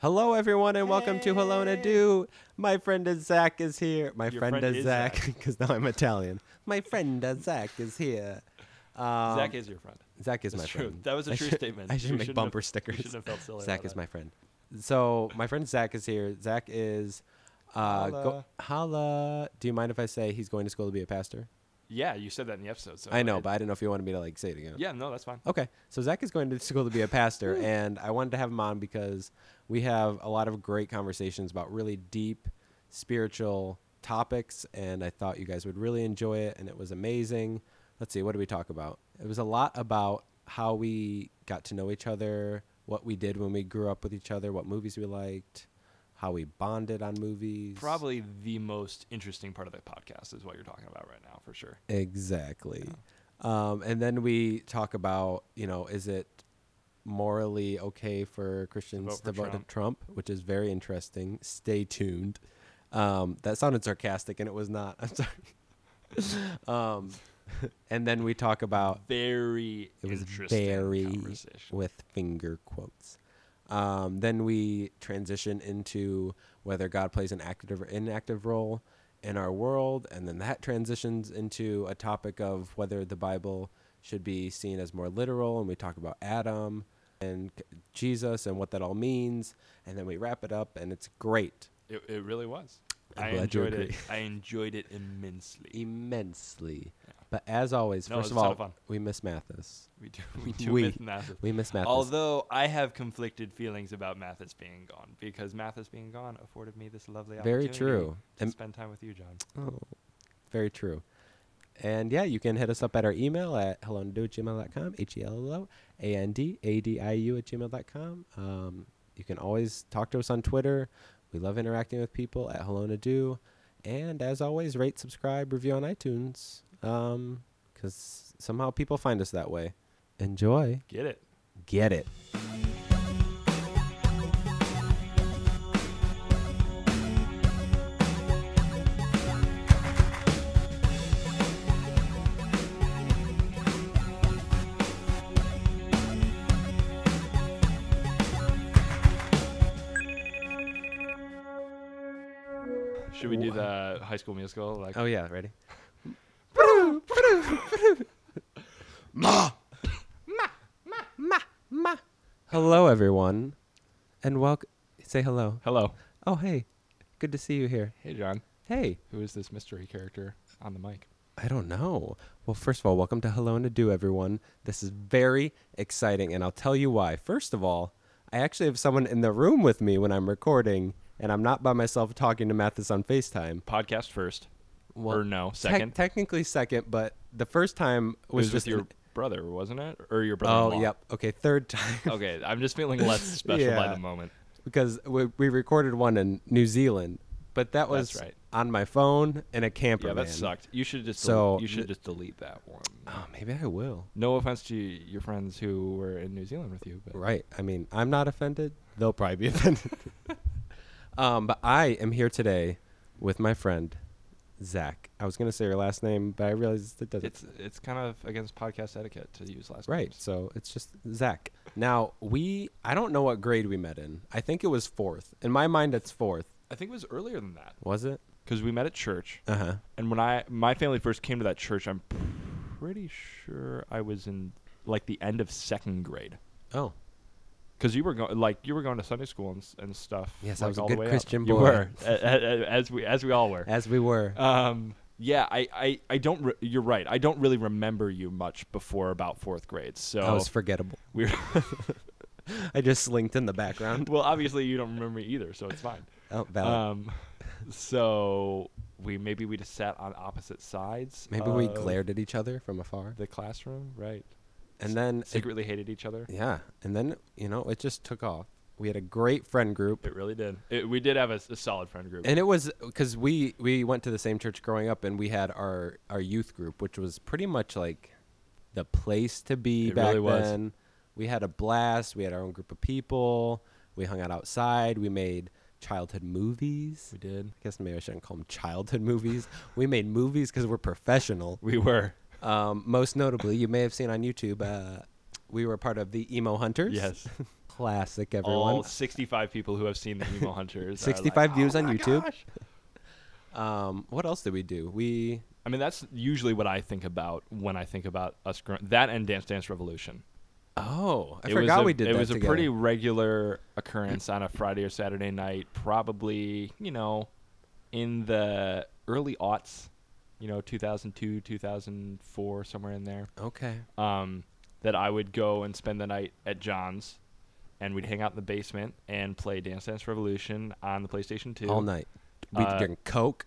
Hello, everyone, and welcome to Hello Hey. Do. My friend uh, Zach is here. My Your friend, friend is is Zach, Zach. because now I'm Italian. My friend uh, Zach is here. Um, Zach is your friend. Zach is That's my true. friend. That was a I true should- statement. I You should make bumper have- stickers. You have felt silly. Zach about is that. my friend. So my friend Zach is here. Zach is. Uh, Go, holla. Do you mind if I say he's going to school to be a pastor? Yeah, you said that in the episode. So I know, but I didn't know if you wanted me to like say it again. yeah, no, that's fine. Okay, so Zach is going to school to be a pastor, and I wanted to have him on because we have a lot of great conversations about really deep spiritual topics, and I thought you guys would really enjoy it, and it was amazing. Let's see, what did we talk about? It was a lot about how we got to know each other, what we did when we grew up with each other, what movies we liked, how we bonded on movies. Probably the most interesting part of the podcast is what you're talking about right now, for sure. Exactly. Um, and then we talk about, you know, is it morally okay for Christians for to vote Trump. to Trump, which is very interesting. Stay tuned. Um, that sounded sarcastic, and it was not. I'm sorry. um, and then we talk about Very it was interesting very conversation. with finger quotes. Um, then we transition into whether God plays an active or inactive role in our world, and then that transitions into a topic of whether the Bible should be seen as more literal, and we talk about Adam and Jesus and what that all means, and then we wrap it up, and it's great, It, it really was. I'm I enjoyed it. I enjoyed it immensely. immensely. But as always, No, first it of was a ton all, of fun. we miss Mathis. We do. We do We- miss Mathis. We miss Mathis. Although I have conflicted feelings about Mathis being gone because Mathis being gone afforded me this lovely Very opportunity true. to And- spend time with you, John. Oh, very true. And yeah, you can hit us up at our email at hello and do at gmail.com, H E L L O A N D A D I U at gmail.com. Um, you can always talk to us on Twitter. We love interacting with people at hello and do. And as always, rate, subscribe, review on iTunes Um, because somehow people find us that way. Enjoy. Get it? Get it. Should we do the High School Musical? Like, Oh, yeah. Ready? Hello, everyone, and welcome. Say hello. hello. Oh, hey, good to see you here. Hey, John. Hey, Who is this mystery character on the mic? I don't know. Well, first of all, welcome to Hello and Ado, everyone. This is very exciting, and I'll tell you why. First of all, I actually have someone in the room with me when I'm recording, and I'm not by myself talking to Mathis on FaceTime. Podcast first, Well, or no, second? technically second, but the first time it was, was just with your an- brother, wasn't it? Or your brother? Oh, yep. Okay, third time. okay, I'm just feeling less special by the moment. because we, we recorded one in New Zealand, but that was right. on my phone in a camper Yeah, that van. sucked. You should just So del- you should th- just delete that one. Oh, maybe I will. No offense to your friends who were in New Zealand with you, but Right. I mean, I'm not offended. They'll probably be offended. um, but I am here today with my friend Zach. I was gonna say your last name, but I realized it doesn't. it's it's kind of against podcast etiquette to use last right. names. So it's just Zach. Now we. I don't know what grade we met in. I think it was fourth. In my mind, it's fourth. I think it was earlier than that Was it? because we met at church, Uh huh. and when I my family first came to that church, I'm pretty sure I was in like the end of second grade. Oh. Because you were going, like you were going to Sunday school and, and stuff. Yes, I like, was a all good the way up. Christian You were, as we as we all were. As we were. Um, yeah, I, I, I don't. Re- you're right. I don't really remember you much before about fourth grade. So I was forgettable. we were, I just slinked in the background. well, obviously you don't remember me either, so it's fine. Oh, valid. Um, so we maybe we just sat on opposite sides. Maybe we glared at each other from afar, the classroom, right? And then it- Secretly hated each other. yeah, and then you know it just took off. We had a great friend group, It really did. It, we did have a solid friend group. and it was because we we went to the same church growing up, and we had our our youth group, which was pretty much like the place to be It back really then. We had a blast. We had our own group of people. We hung out outside. We made childhood movies. we did. I guess maybe I shouldn't call them childhood movies. we made movies because we're professional. We were. Um, most notably, you may have seen on YouTube, uh, we were part of the Emo Hunters. Yes. Classic, everyone. All 65 people who have seen the Emo Hunters. 65 like, views "Oh on YouTube?" Um, what else did we do? We I mean, that's usually what I think about when I think about us growing. That and Dance Dance Revolution. oh, I it forgot a, we did It was together. a pretty regular occurrence on a Friday or Saturday night, probably you know, in the early aughts, you know, 2002, 2004, somewhere in there. okay. Um, that I would go and spend the night at John's, and we'd hang out in the basement and play Dance Dance Revolution on the PlayStation 2 All night. We Uh, drink Coke.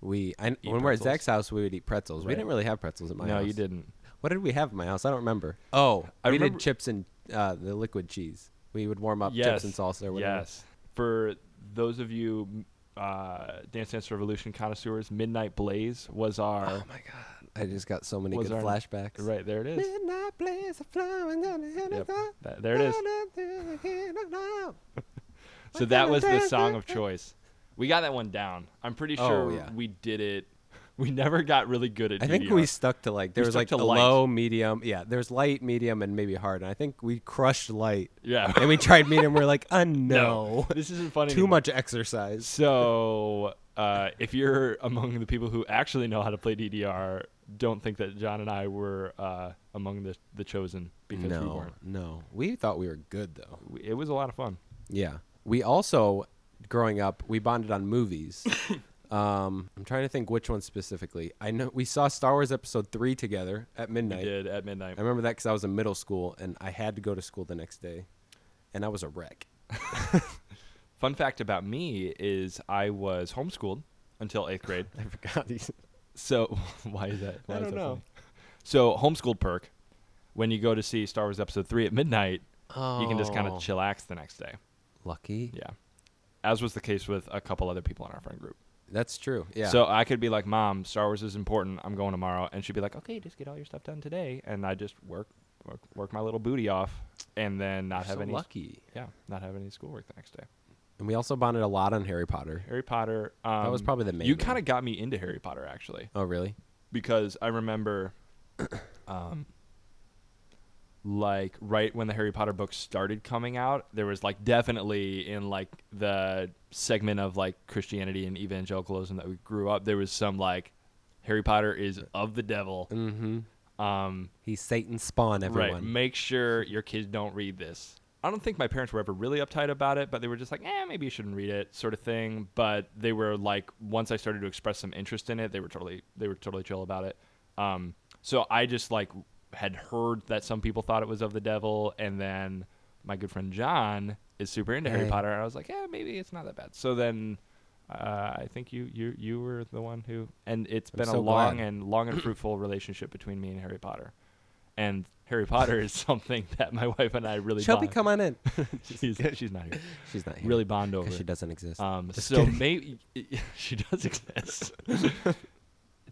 We I, when we we're at. Zach's house, we would eat pretzels. We didn't really have pretzels at my no, house. No, you didn't. What did we have at my house? I don't remember. Oh, I we remember- did chips and uh, the liquid cheese. We would warm up yes. chips and salsa or whatever. Yes. For those of you uh, Dance Dance Revolution connoisseurs, Midnight Blaze was our. Oh my god! I just got so many good our- flashbacks. right, there it is. Midnight blaze flowing down the Yep. That- there it is. down through the hill of love. So that was the song of choice. We got that one down. I'm pretty Oh, sure yeah. we did it. We never got really good at it. I think DDR. we stuck to like there We was like light. low, medium. Yeah, there's light, medium, and maybe hard. And I think we crushed light. Yeah. and we tried medium. We're like, uh, no, This isn't funny. too anymore. much exercise. So, uh, if you're among the people who actually know how to play DDR, don't think that John and I were uh, among the the chosen because we weren't. no, we thought we were good though. It was a lot of fun. Yeah. We also, growing up, we bonded on movies. um, I'm trying to think which one specifically. I know we saw Star Wars Episode Three together at We midnight. did at midnight. I remember that because I was in middle school and I had to go to school the next day, and I was a wreck. Fun fact about me is I was homeschooled until eighth grade. I forgot these. So why is that? Why I is don't that know. funny? So homeschooled perk. When you go to see Star Wars Episode Three at midnight, you can just kind Oh. of chillax the next day. Lucky. Yeah, as was the case with a couple other people in our friend group. That's true. Yeah. So I could be like, "Mom, Star Wars is important. I'm going tomorrow," and she'd be like, "Okay, just get all your stuff done today," and I just work, work, work my little booty off, and then not You're have so any, lucky. yeah, not have any schoolwork the next day. And we also bonded a lot on Harry Potter. Harry Potter. Um, was probably the main You kind of got me into Harry Potter actually, Oh, really? because I remember, um, like right when the Harry Potter books started coming out, there was like definitely in like the segment of like Christianity and evangelicalism that we grew up, there was some like Harry Potter is of the devil. Mm-hmm. Um, He's Satan's spawn. right. Everyone. Make sure your kids don't read this. I don't think my parents were ever really uptight about it, but they were just like, eh, maybe you shouldn't read it, sort of thing. But they were like, once I started to express some interest in it, they were totally, they were totally chill about it. Um, so I just like had heard that some people thought it was of the devil, and then my good friend John is super into Harry Potter, and I was like, yeah, maybe it's not that bad. So then. Uh, I think you, you you were the one who, and it's I'm been a long glad. and long and fruitful relationship between me and Harry Potter and Harry Potter is something that my wife and I really Shelby, bond. come on in. she's, she's not here. She's not here. Really bond over. She doesn't exist. Um, so maybe she does exist.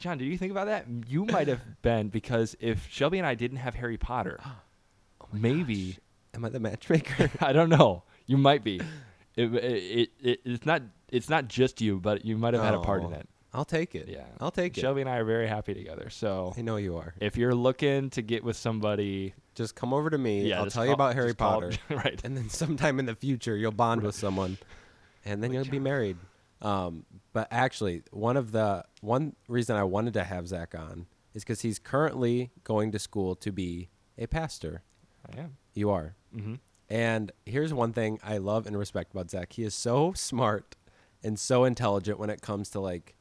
John, did you think about that? You might have been because if Shelby and I didn't have Harry Potter, Oh maybe gosh. Am I the matchmaker? I don't know. You might be. It, it, it, it's not it's not just you, but you might have had a part in Oh, it. I'll take it. Yeah, I'll take it. Shelby and I are very happy together. So I know you are. if you're looking to get with somebody, Just come over to me. yeah, I'll tell you about Harry just call- Potter. right. and then sometime in the future you'll bond with someone and then Like you'll be married um, but actually one of the one reason i wanted to have zach on is because he's currently going to school to be a pastor I am. you are Mm-hmm. and here's one thing i love and respect about zach he is so smart and so intelligent when it comes to like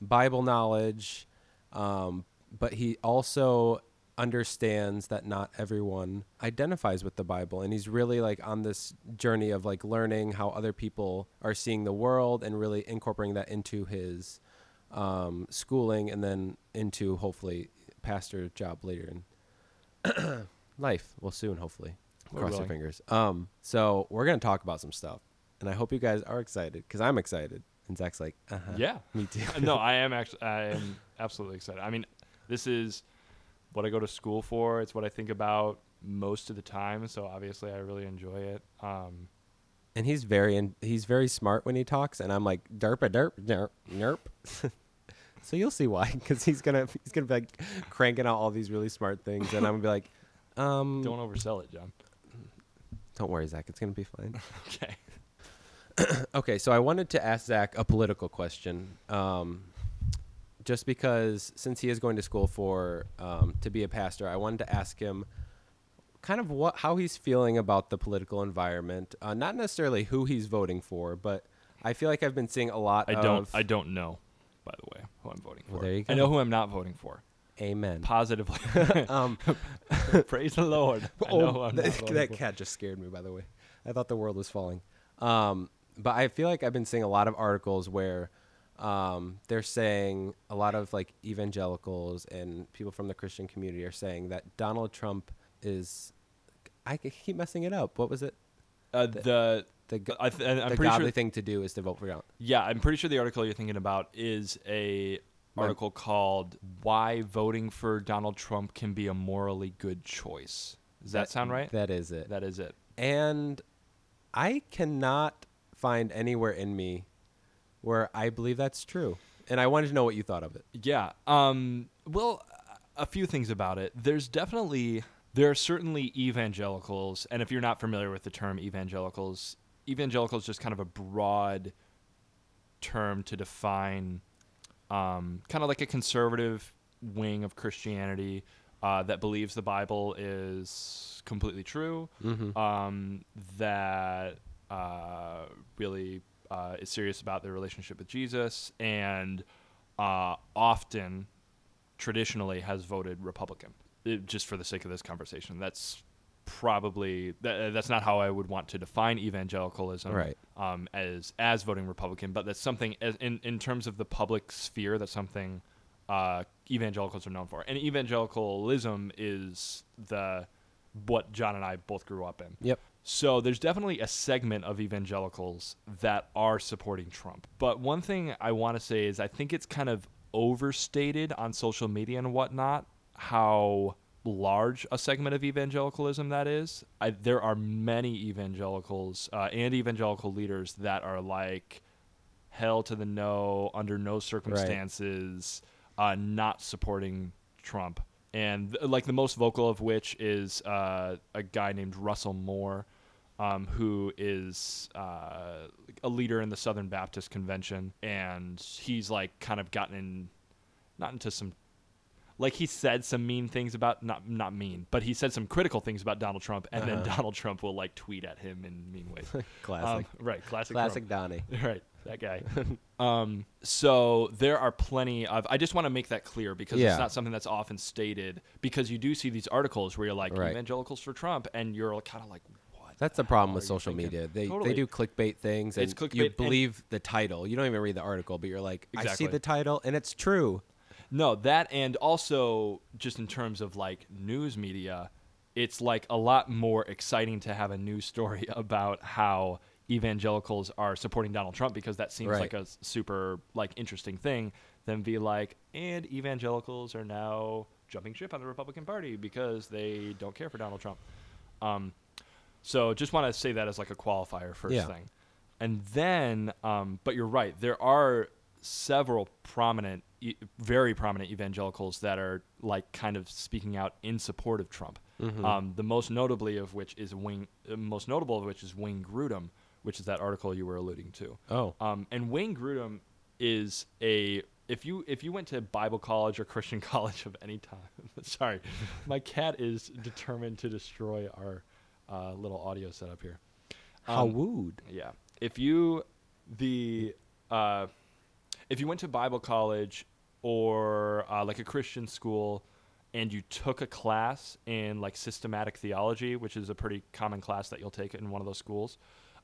bible knowledge um, but he also understands that not everyone identifies with the bible and he's really like on this journey of like learning how other people are seeing the world and really incorporating that into his um, schooling and then into hopefully pastor job later in life well soon hopefully Lord cross your fingers um so we're gonna talk about some stuff and i hope you guys are excited because i'm excited and zach's like uh-huh Yeah. me too no, I am actually. I am absolutely excited. I mean, this is what I go to school for. It's what I think about most of the time. So obviously, I really enjoy it. Um, and he's very in, he's very smart when he talks and i'm like derp a derp derp nerp so you'll see why because he's gonna he's gonna be like cranking out all these really smart things and i'm gonna be like um don't oversell it, John. Don't worry, Zach. It's gonna be fine. Okay. okay, so I wanted to ask Zach a political question. Um, just because since he is going to school for um, to be a pastor, I wanted to ask him kind of what how he's feeling about the political environment. Uh, not necessarily who he's voting for, but I feel like I've been seeing a lot. I don't. I don't know. By the way, who I'm voting for. Well, there you go. I know who I'm not voting for. Amen. Positively. um, Praise the Lord. Oh, that, that cat just scared me. By the way, I thought the world was falling. Um, but I feel like I've been seeing a lot of articles where um, they're saying a lot of like evangelicals and people from the Christian community are saying that Donald Trump is. I keep messing it up. What was it? Uh, the The, go- I th- I'm the pretty godly sure. thing to do is to vote for Donald. Yeah, I'm pretty sure the article you're thinking about is a My- article called "Why Voting for Donald Trump Can Be a Morally Good Choice." Does that, sound right? That is it. that is it. and I cannot find anywhere in me where I believe that's true. And I wanted to know what you thought of it. Yeah. Um, well, a few things about it. There's definitely there are certainly evangelicals, and if you're not familiar with the term evangelicals, evangelicals is just kind of a broad term to define um, kind of like a conservative wing of Christianity uh, that believes the Bible is completely true, Mm-hmm. um, that uh, really uh, is serious about their relationship with Jesus, and uh, often, traditionally, has voted Republican. It- just for the sake of this conversation, that's probably that, that's not how I would want to define evangelicalism Right. um, as as voting Republican, but that's something as, in in terms of the public sphere. That's something uh, evangelicals are known for, and evangelicalism is the what John and I both grew up in. Yep. So there's definitely a segment of evangelicals that are supporting Trump. But one thing I want to say is I think it's kind of overstated on social media and whatnot how large a segment of evangelicalism that is. I, there are many evangelicals uh, and evangelical leaders that are like hell to the no, under no circumstances, uh, not supporting Trump. And th- like the most vocal of which is uh, a guy named Russell Moore, um, who is uh, a leader in the Southern Baptist Convention, and he's like kind of gotten in, not into some like he said some mean things about not not mean, but he said some critical things about Donald Trump, and then Uh-huh. Donald Trump will like tweet at him in mean ways. Classic. Um, right, classic. Classic Donnie. Right, that guy. um, so there are plenty of. I just want to make that clear because Yeah. it's not something that's often stated. Because you do see these articles where you're like Right. evangelicals for Trump, and you're kind of like, what? That's the problem with hell are you social thinking? media. They Totally. they do clickbait things, and It's clickbait you believe the title. You don't even read the article, but you're like, I see the title, and it's true. No, that and also just in terms of like news media, it's like a lot more exciting to have a news story about how evangelicals are supporting Donald Trump because that seems Right. like a super like interesting thing than be like and evangelicals are now jumping ship on the Republican Party because they don't care for Donald Trump. Um, so just want to say that as like a qualifier first Yeah. thing. And then, um, but you're right. There are several prominent, very prominent evangelicals that are like kind of speaking out in support of Trump. Mhm. Um, the most notably of which is Wing, uh, most notable of which is Wayne Grudem, which is that article you were alluding to. Oh, Um, and Wayne Grudem is a if you if you went to Bible college or Christian college of any time. sorry, my cat is determined to destroy our uh, little audio setup here. how Um, wooed. yeah. If you the uh, if you went to Bible college or uh, like a Christian school and you took a class in like systematic theology, which is a pretty common class that you'll take in one of those schools,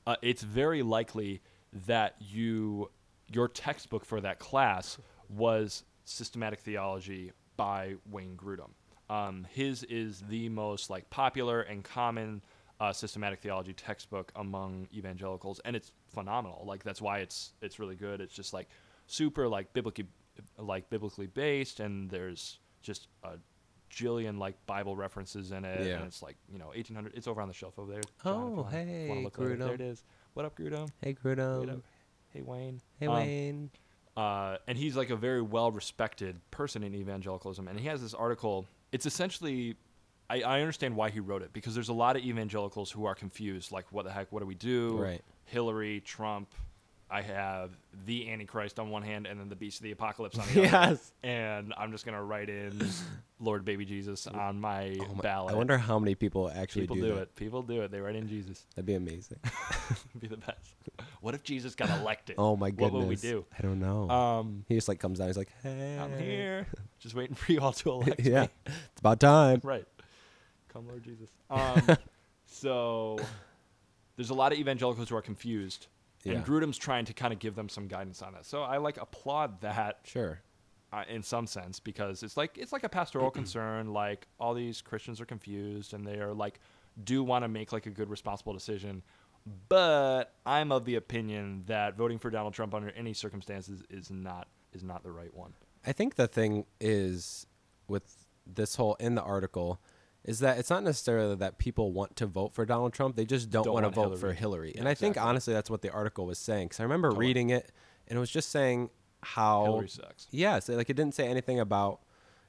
uh, it's very likely that you your textbook for that class was systematic theology by Wayne Grudem. Um, his is the most like popular and common uh, systematic theology textbook among evangelicals, and it's phenomenal. Like that's why it's it's really good. It's just like super like biblically like biblically based, and there's just a jillion like Bible references in it, Yeah. and it's like you know 1800. It's over on the shelf over there. Oh, John, if wanna- if you wanna hey, look it. there Grudem. it is. What up, Grudem? Hey, Grudem. Hey, Wayne. Hey, Um, Wayne. uh, and he's like a very well respected person in evangelicalism. And he has this article. It's essentially I, I understand why he wrote it because there's a lot of evangelicals who are confused. Like, what the heck? What do we do? Right. Hillary, Trump. I have the Antichrist on one hand and then the Beast of the Apocalypse on the other. Yes. And I'm just gonna write in Lord Baby Jesus on my Oh my- ballot. I wonder how many people actually People do, do, it. People do it. They write in Jesus. That'd be amazing. Be the best. What if Jesus got elected? Oh my goodness. What would we do? I don't know. Um, he just like comes down. He's like, "Hey, I'm here, just waiting for you all to elect yeah, me. it's about time. Right. Come, Lord Jesus. Um, so there's a lot of evangelicals who are confused, Yeah. and Grudem's trying to kind of give them some guidance on that. So I like applaud that Sure. uh, in some sense because it's like it's like a pastoral concern. Like all these Christians are confused and they are like do want to make like a good responsible decision. But I'm of the opinion that voting for Donald Trump under any circumstances is not is not the right one. I think the thing is with this whole in the article is that it's not necessarily that people want to vote for Donald Trump. They just don't, Don't want to vote for Hillary. Hillary. Yeah, and I think honestly that's what the article was saying. Because I remember Totally. reading it and it was just saying how Hillary sucks. Yeah, so like it didn't say anything about,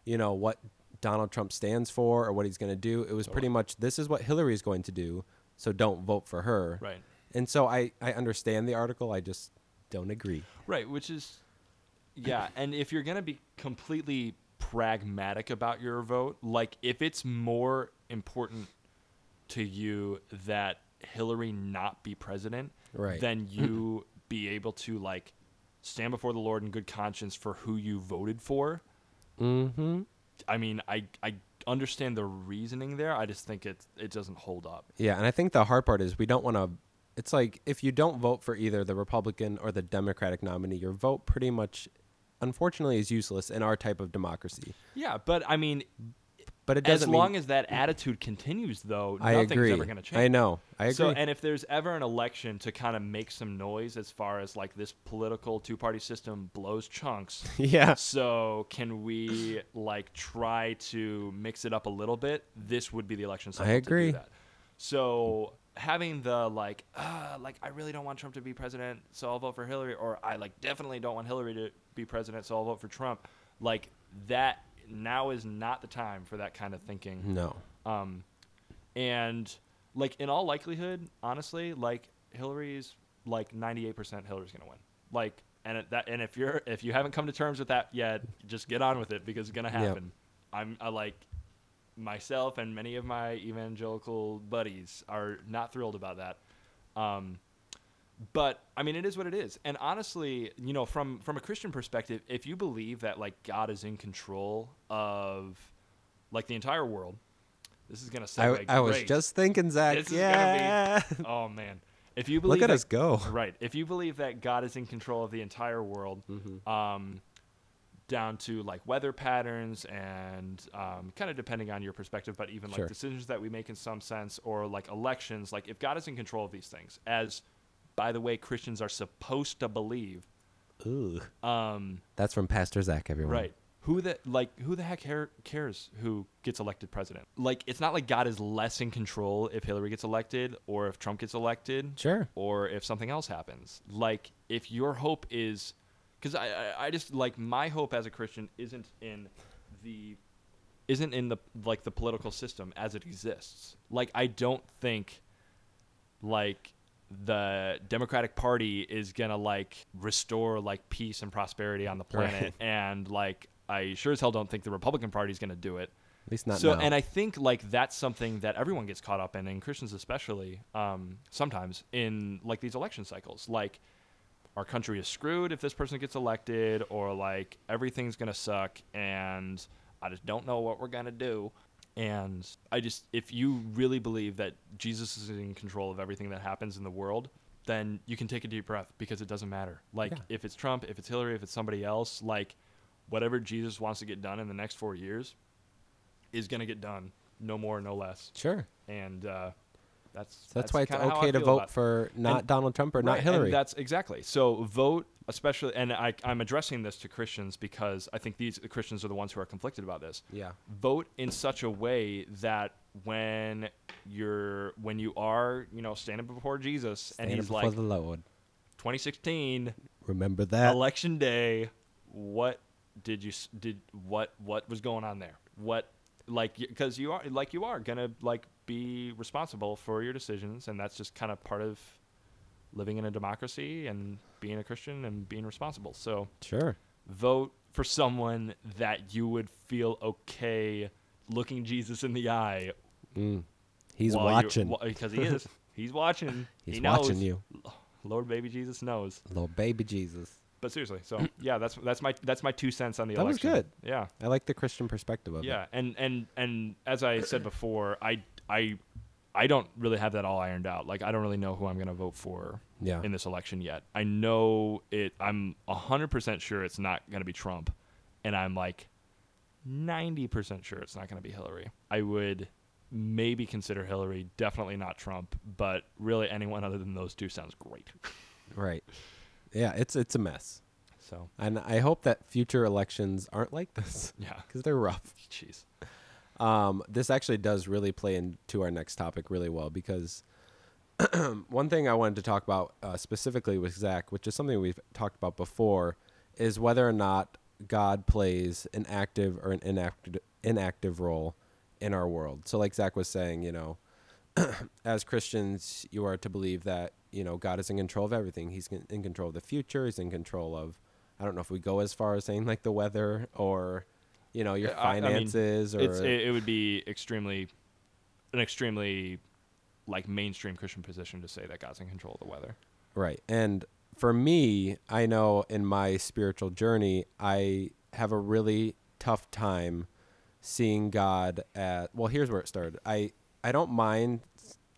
you know, what Donald Trump stands for or what he's going to do. It was pretty Totally. much this is what Hillary is going to do, so don't vote for her. Right. And so I I understand the article, I just don't agree. Right, which is yeah, and if you're going to be completely pragmatic about your vote, like if it's more important to you that Hillary not be president, Right. then you be able to like stand before the Lord in good conscience for who you voted for. Mhm. I mean, I I understand the reasoning there. I just think it it doesn't hold up. Yeah, and I think the hard part is we don't want to it's like if you don't vote for either the Republican or the Democratic nominee, your vote pretty much unfortunately is useless in our type of democracy. Yeah, but I mean, But it as doesn't As long mean as that attitude continues, though, I nothing's agree. ever going to change. I know. I agree. So, and if there's ever an election to kind of make some noise as far as like this political two party system blows chunks, yeah. so can we like try to mix it up a little bit? This would be the election cycle. To agree. do that. So having the like, uh, like I really don't want Trump to be president, so I'll vote for Hillary, or I like definitely don't want Hillary to be president, so I'll vote for Trump. Like that now is not the time for that kind of thinking. No. Um, and like in all likelihood, honestly, like Hillary's like 98% Hillary's gonna win. Like, and it, that, and if you're if you haven't come to terms with that yet, just get on with it because it's gonna Yep. happen. I'm I like myself and many of my evangelical buddies are not thrilled about that. Um, but I mean, it is what it is. And honestly, you know, from from a Christian perspective, if you believe that like God is in control of like the entire world, this is gonna segue. I, I was just thinking, Zach. This yeah. be- oh man, if you believe Look at that- us go. right, if you believe that God is in control of the entire world, Mm-hmm. um, down to like weather patterns and um, kind of depending on your perspective, but even Sure. like decisions that we make in some sense, or like elections, like if God is in control of these things, as by the way Christians are supposed to believe, Ooh. um, That's from Pastor Zach, everyone. Right. Who the like who the heck cares who gets elected president? Like it's not like God is less in control if Hillary gets elected or if Trump gets elected Sure. or if something else happens. Like if your hope is cuz I, I I just like my hope as a Christian isn't in the isn't in the like the political system as it exists. Like I don't think like the Democratic Party is gonna like restore like peace and prosperity on the planet, Right. and like I sure as hell don't think the Republican Party is gonna do it. At least not so, now. and I think like that's something that everyone gets caught up in, and Christians especially, um, sometimes in like these election cycles, like our country is screwed if this person gets elected, or like everything's gonna suck, and I just don't know what we're gonna do. And I just, if you really believe that Jesus is in control of everything that happens in the world, then you can take a deep breath because it doesn't matter. Like Yeah. if it's Trump, if it's Hillary, if it's somebody else, like whatever Jesus wants to get done in the next four years is going to get done, no more, no less. sure. And uh, that's So that's, why it's kinda how I okay to vote for not And- Donald Trump or not Hillary. And that's exactly. So vote, especially, and I, I'm addressing this to Christians because I think these the Christians are the ones who are conflicted about this. yeah. Vote in such a way that when you're when you are you know standing before Jesus and he's like the Lord. 2016 Remember that. election day, what did you did what what was going on there? What like because you are like you are gonna like be responsible for your decisions, and that's just kind of part of living in a democracy and being a Christian and being responsible. So Sure. vote for someone that you would feel okay looking Jesus in the eye. Mm. He's watching. because he is. He's watching. He's he knows. watching you, Lord, baby Jesus knows. Lord baby Jesus. But seriously, so yeah, that's that's my that's my two cents on the That was good. Yeah, I like the Christian perspective of it. yeah, and and and as I said before, I I I don't really have that all ironed out. Like I don't really know who I'm gonna vote for Yeah. in this election yet. I know it. I'm hundred percent sure it's not gonna be Trump, and I'm like ninety percent sure it's not gonna be Hillary. I would maybe consider Hillary, definitely not Trump, but really anyone other than those two sounds great. Right. Yeah, it's it's a mess. So And I hope that future elections aren't like this yeah, because they're rough. jeez. Um, this actually does really play into our next topic really well because one thing I wanted to talk about uh, specifically with Zach, which is something we've talked about before, is whether or not God plays an active or an inactive inactive role in our world. So, like Zach was saying, you know, as Christians, you are to believe that you know God is in control of everything. He's in in control of the future. He's in control of. I don't know if we go as far as saying like the weather or, you know, your Yeah, I- mean, finances or it, it would be extremely an extremely like mainstream Christian position to say that God's in control of the weather. Right. And for me, I know in my spiritual journey, I have a really tough time seeing God at well, here's where it started. I I don't mind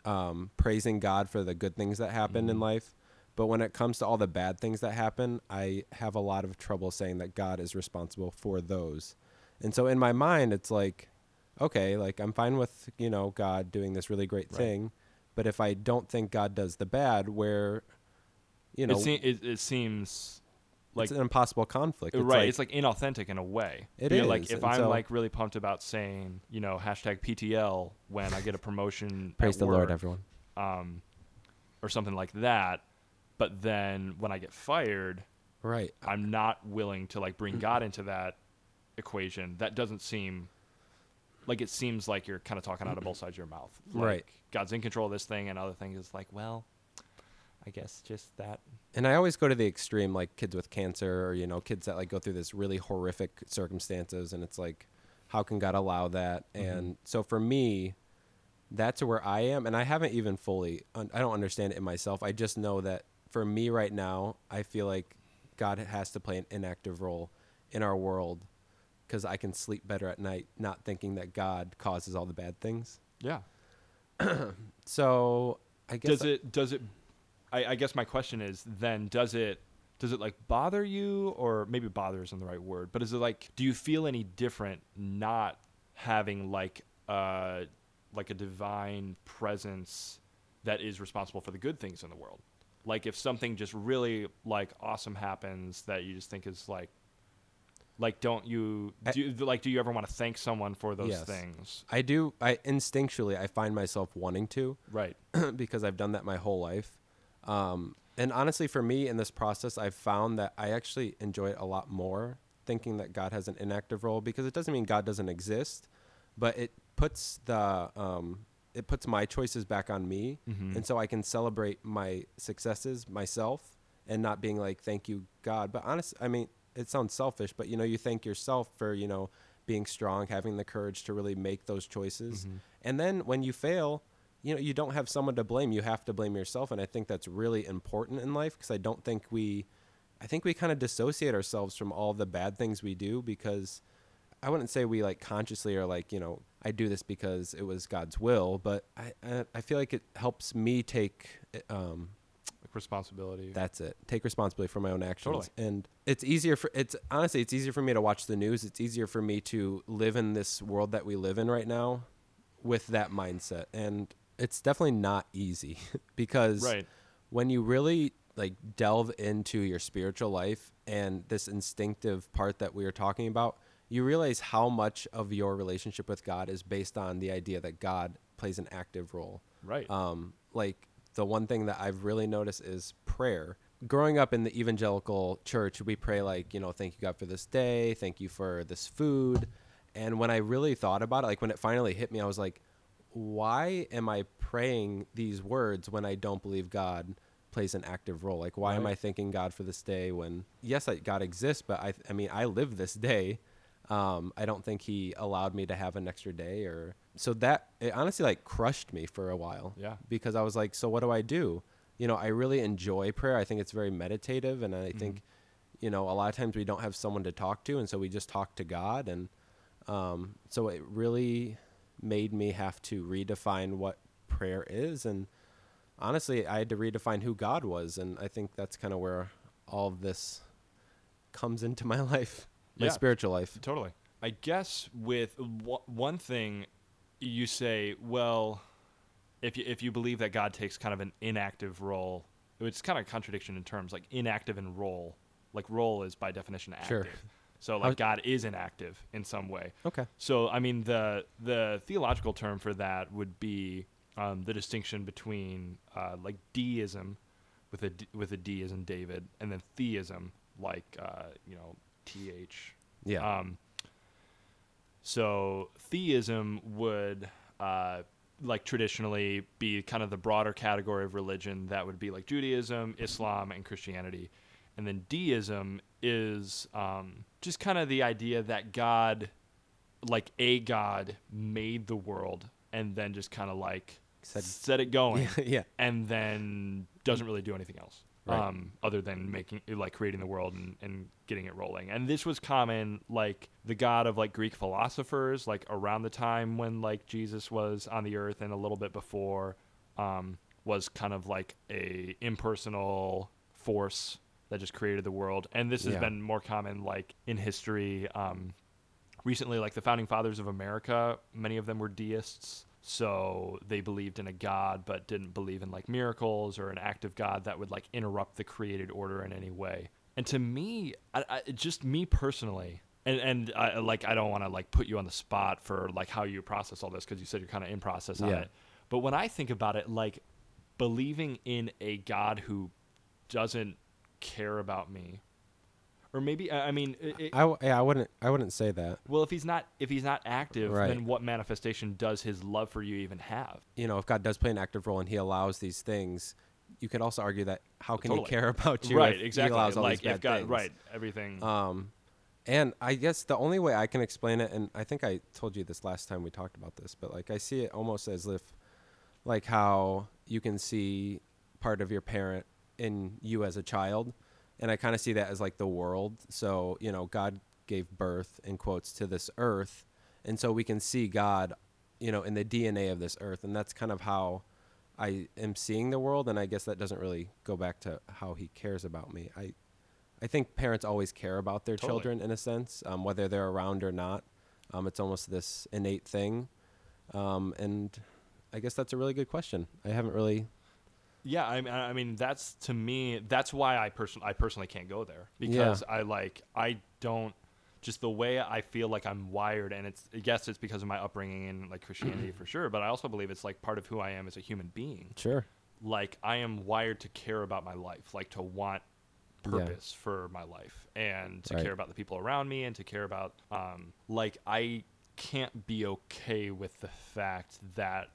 um, praising God for the good things that happen in Mhm. life, but when it comes to all the bad things that happen, I have a lot of trouble saying that God is responsible for those. And so in my mind, it's like, okay, like I'm fine with, you know, God doing this really great Right. thing, but if I don't think God does the bad, where, you know, it, se- it, it seems like it's an impossible conflict. It's right. like- it's like inauthentic in a way. It You know, Like if and I'm so- like really pumped about saying you know hashtag PTL when I get a promotion, praise the Lord, everyone. um, or something like that. But then when I get fired, Right. I'm not willing to like bring God into that equation. That doesn't seem like it seems like you're kind of talking out of both sides of your mouth. Like, Right. God's in control of this thing, and other things is like, well, I guess just that. And I always go to the extreme, like kids with cancer, or you know, kids that like go through this really horrific circumstances, and it's like, how can God allow that? Mhm. And so for me, that's where I am, and I haven't even fully, un- I don't understand it in myself. I just know that for me right now, I feel like God has to play an inactive role in our world, because I can sleep better at night, not thinking that God causes all the bad things. Yeah. So I guess Does it? Does it? I, I guess my question is then does it? Does it like bother you, or maybe bother isn't the right word, but is it like do you feel any different not having like uh like a divine presence that is responsible for the good things in the world? Like if something just really like awesome happens that you just think is like like don't you do you, like do you ever want to thank someone for those Yes. things? I do. I instinctually I find myself wanting to. Right. because I've done that my whole life. Um, and honestly, for me in this process, I've found that I actually enjoy it a lot more thinking that God has an inactive role because it doesn't mean God doesn't exist, but it puts the um, it puts my choices back on me, Mhm. and so I can celebrate my successes myself and not being like thank you God. But honestly, I mean it sounds selfish, but you know you thank yourself for you know being strong, having the courage to really make those choices, Mhm. and then when you fail you know you don't have someone to blame you have to blame yourself and i think that's really important in life because i don't think we i think we kind of dissociate ourselves from all the bad things we do because i wouldn't say we like consciously are like you know i do this because it was god's will but i i, I feel like it helps me take um responsibility. that's it take responsibility for my own actions Totally. and it's easier for it's honestly it's easier for me to watch the news it's easier for me to live in this world that we live in right now with that mindset and it's definitely not easy because right. when you really like delve into your spiritual life and this instinctive part that we were talking about you realize how much of your relationship with god is based on the idea that god plays an active role Right. um, like the one thing that I've really noticed is prayer. Growing up in the evangelical church, we pray like, you know, thank you God for this day, thank you for this food, And when I really thought about it, like when it finally hit me, I was like, why am I praying these words when I don't believe God plays an active role? Like, why am I thanking God for this day when, yes, I, God exists, but I, I mean, I live this day. Um, I don't think He allowed me to have an extra day, or so that it honestly like crushed me for a while. Yeah. because I was like, so what do I do? You know, I really enjoy prayer. I think it's very meditative, and I think, you know, a lot of times we don't have someone to talk to, and so we just talk to God, and um, so it really made me have to redefine what prayer is, and honestly, I had to redefine who God was, and I think that's kind of where all of this comes into my life, my Yeah. spiritual life. Totally. I guess with w- one thing, you say, well, if you, if you believe that God takes kind of an inactive role, it's kind of a contradiction in terms, like inactive and role. Like role is by definition active. Sure. So like God is inactive in some way. Okay. So I mean the the theological term for that would be um, the distinction between uh, like deism, with a D, with a D as in David, and then theism, like uh, you know T H Yeah. um, so theism would, uh, like traditionally, be kind of the broader category of religion that would be like Judaism, Islam, and Christianity, and then deism is um, just kind of the idea that God, like a God, made the world and then just kind of like Said- set it going yeah. and then doesn't really do anything else Right. um, other than making like creating the world and, and getting it rolling and this was common like the god of like greek philosophers like around the time when like jesus was on the earth and a little bit before um, was kind of like a impersonal force that just created the world and this has Yeah. been more common like in history um, recently like the founding fathers of america many of them were deists so they believed in a god but didn't believe in like miracles or an active god that would like interrupt the created order in any way and to me I, I, just me personally and and I, like i don't want to like put you on the spot for like how you process all this because you said you're kind of in process on Yeah. it but when i think about it like believing in a god who doesn't care about me or maybe i I mean it, I, yeah, I wouldn't I wouldn't say that. well, if he's not if he's not active, Right. then what manifestation does his love for you even have? You know, if God does play an active role and He allows these things, you could also argue that how can Totally. He care about you? right, if exactly. He allows all like these bad if God, things? right, everything. Um, and I guess the only way I can explain it, and I think I told you this last time we talked about this, but like I see it almost as if, like how you can see part of your parent in you as a child, and I kind of see that as like the world. So you know, God gave birth in quotes to this earth, and so we can see God, you know, in the DNA of this earth, and that's kind of how. I am seeing the world, and I guess that doesn't really go back to how he cares about me. I, I think parents always care about their Totally. children in a sense, um, whether they're around or not. Um, it's almost this innate thing, um, and I guess that's a really good question. I haven't really. Yeah, I mean, I mean that's to me that's why I person I personally can't go there because I like I don't just the way I feel like I'm wired, and it's yes, it's because of my upbringing in like Christianity for sure, but I also believe it's like part of who I am as a human being. Sure. like I am wired to care about my life, like to want Yeah. purpose for my life and to Right. care about the people around me and to care about um like I can't be okay with the fact that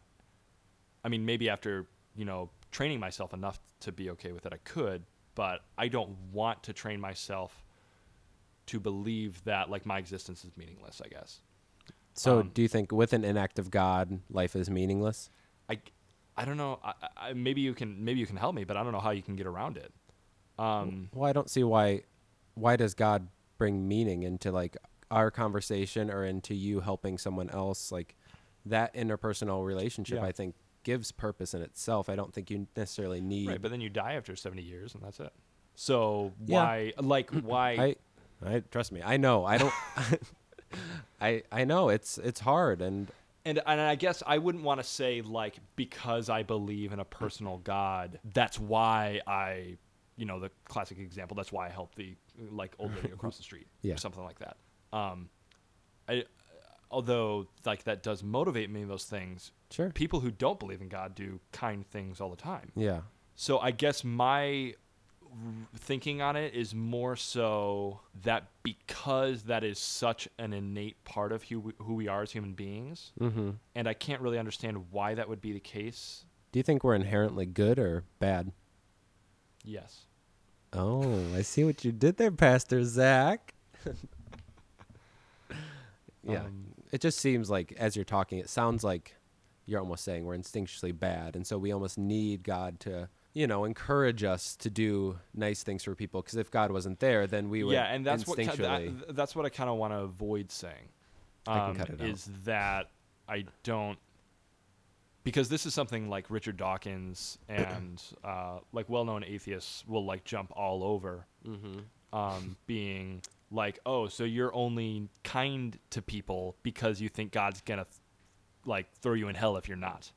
I mean maybe after, you know, training myself enough to be okay with it I could, but I don't want to train myself to believe that like my existence is meaningless, I guess. So, Um, do you think with an inactive God, life is meaningless? I, I don't know. I, I, maybe you can maybe you can help me, but I don't know how you can get around it. Um, Well, I don't see why. Why does God bring meaning into like our conversation or into you helping someone else? Like that interpersonal relationship, Yeah. I think gives purpose in itself. I don't think you necessarily need. right, but then you die after seventy years, and that's it. So Yeah. why, like, why? I, I trust me. I know. I don't. I I know it's it's hard and and and I guess I wouldn't want to say like because I believe in a personal God, that's why I, you know, the classic example. That's why I help the like old lady across the street, Yeah. or something like that. Um, I, although like that does motivate me. In those things. sure. People who don't believe in God do kind things all the time. Yeah. So I guess my thinking on it is more so that because that is such an innate part of who we, who we are as human beings, Mm-hmm. and I can't really understand why that would be the case. Do you think we're inherently good or bad? Yes. Oh, I see what you did there, Pastor Zach. yeah. Um, it just seems like as you're talking, it sounds like you're almost saying we're instinctually bad, and so we almost need God to, you know, encourage us to do nice things for people. Because if God wasn't there, then we would yeah, and that's what ki- instinctually. that, that's what I kind of want to avoid saying. I can um, cut it out. Is that I don't because this is something like Richard Dawkins and uh, like well-known atheists will like jump all over, mm-hmm. um, being like, oh, so you're only kind to people because you think God's gonna like throw you in hell if you're not.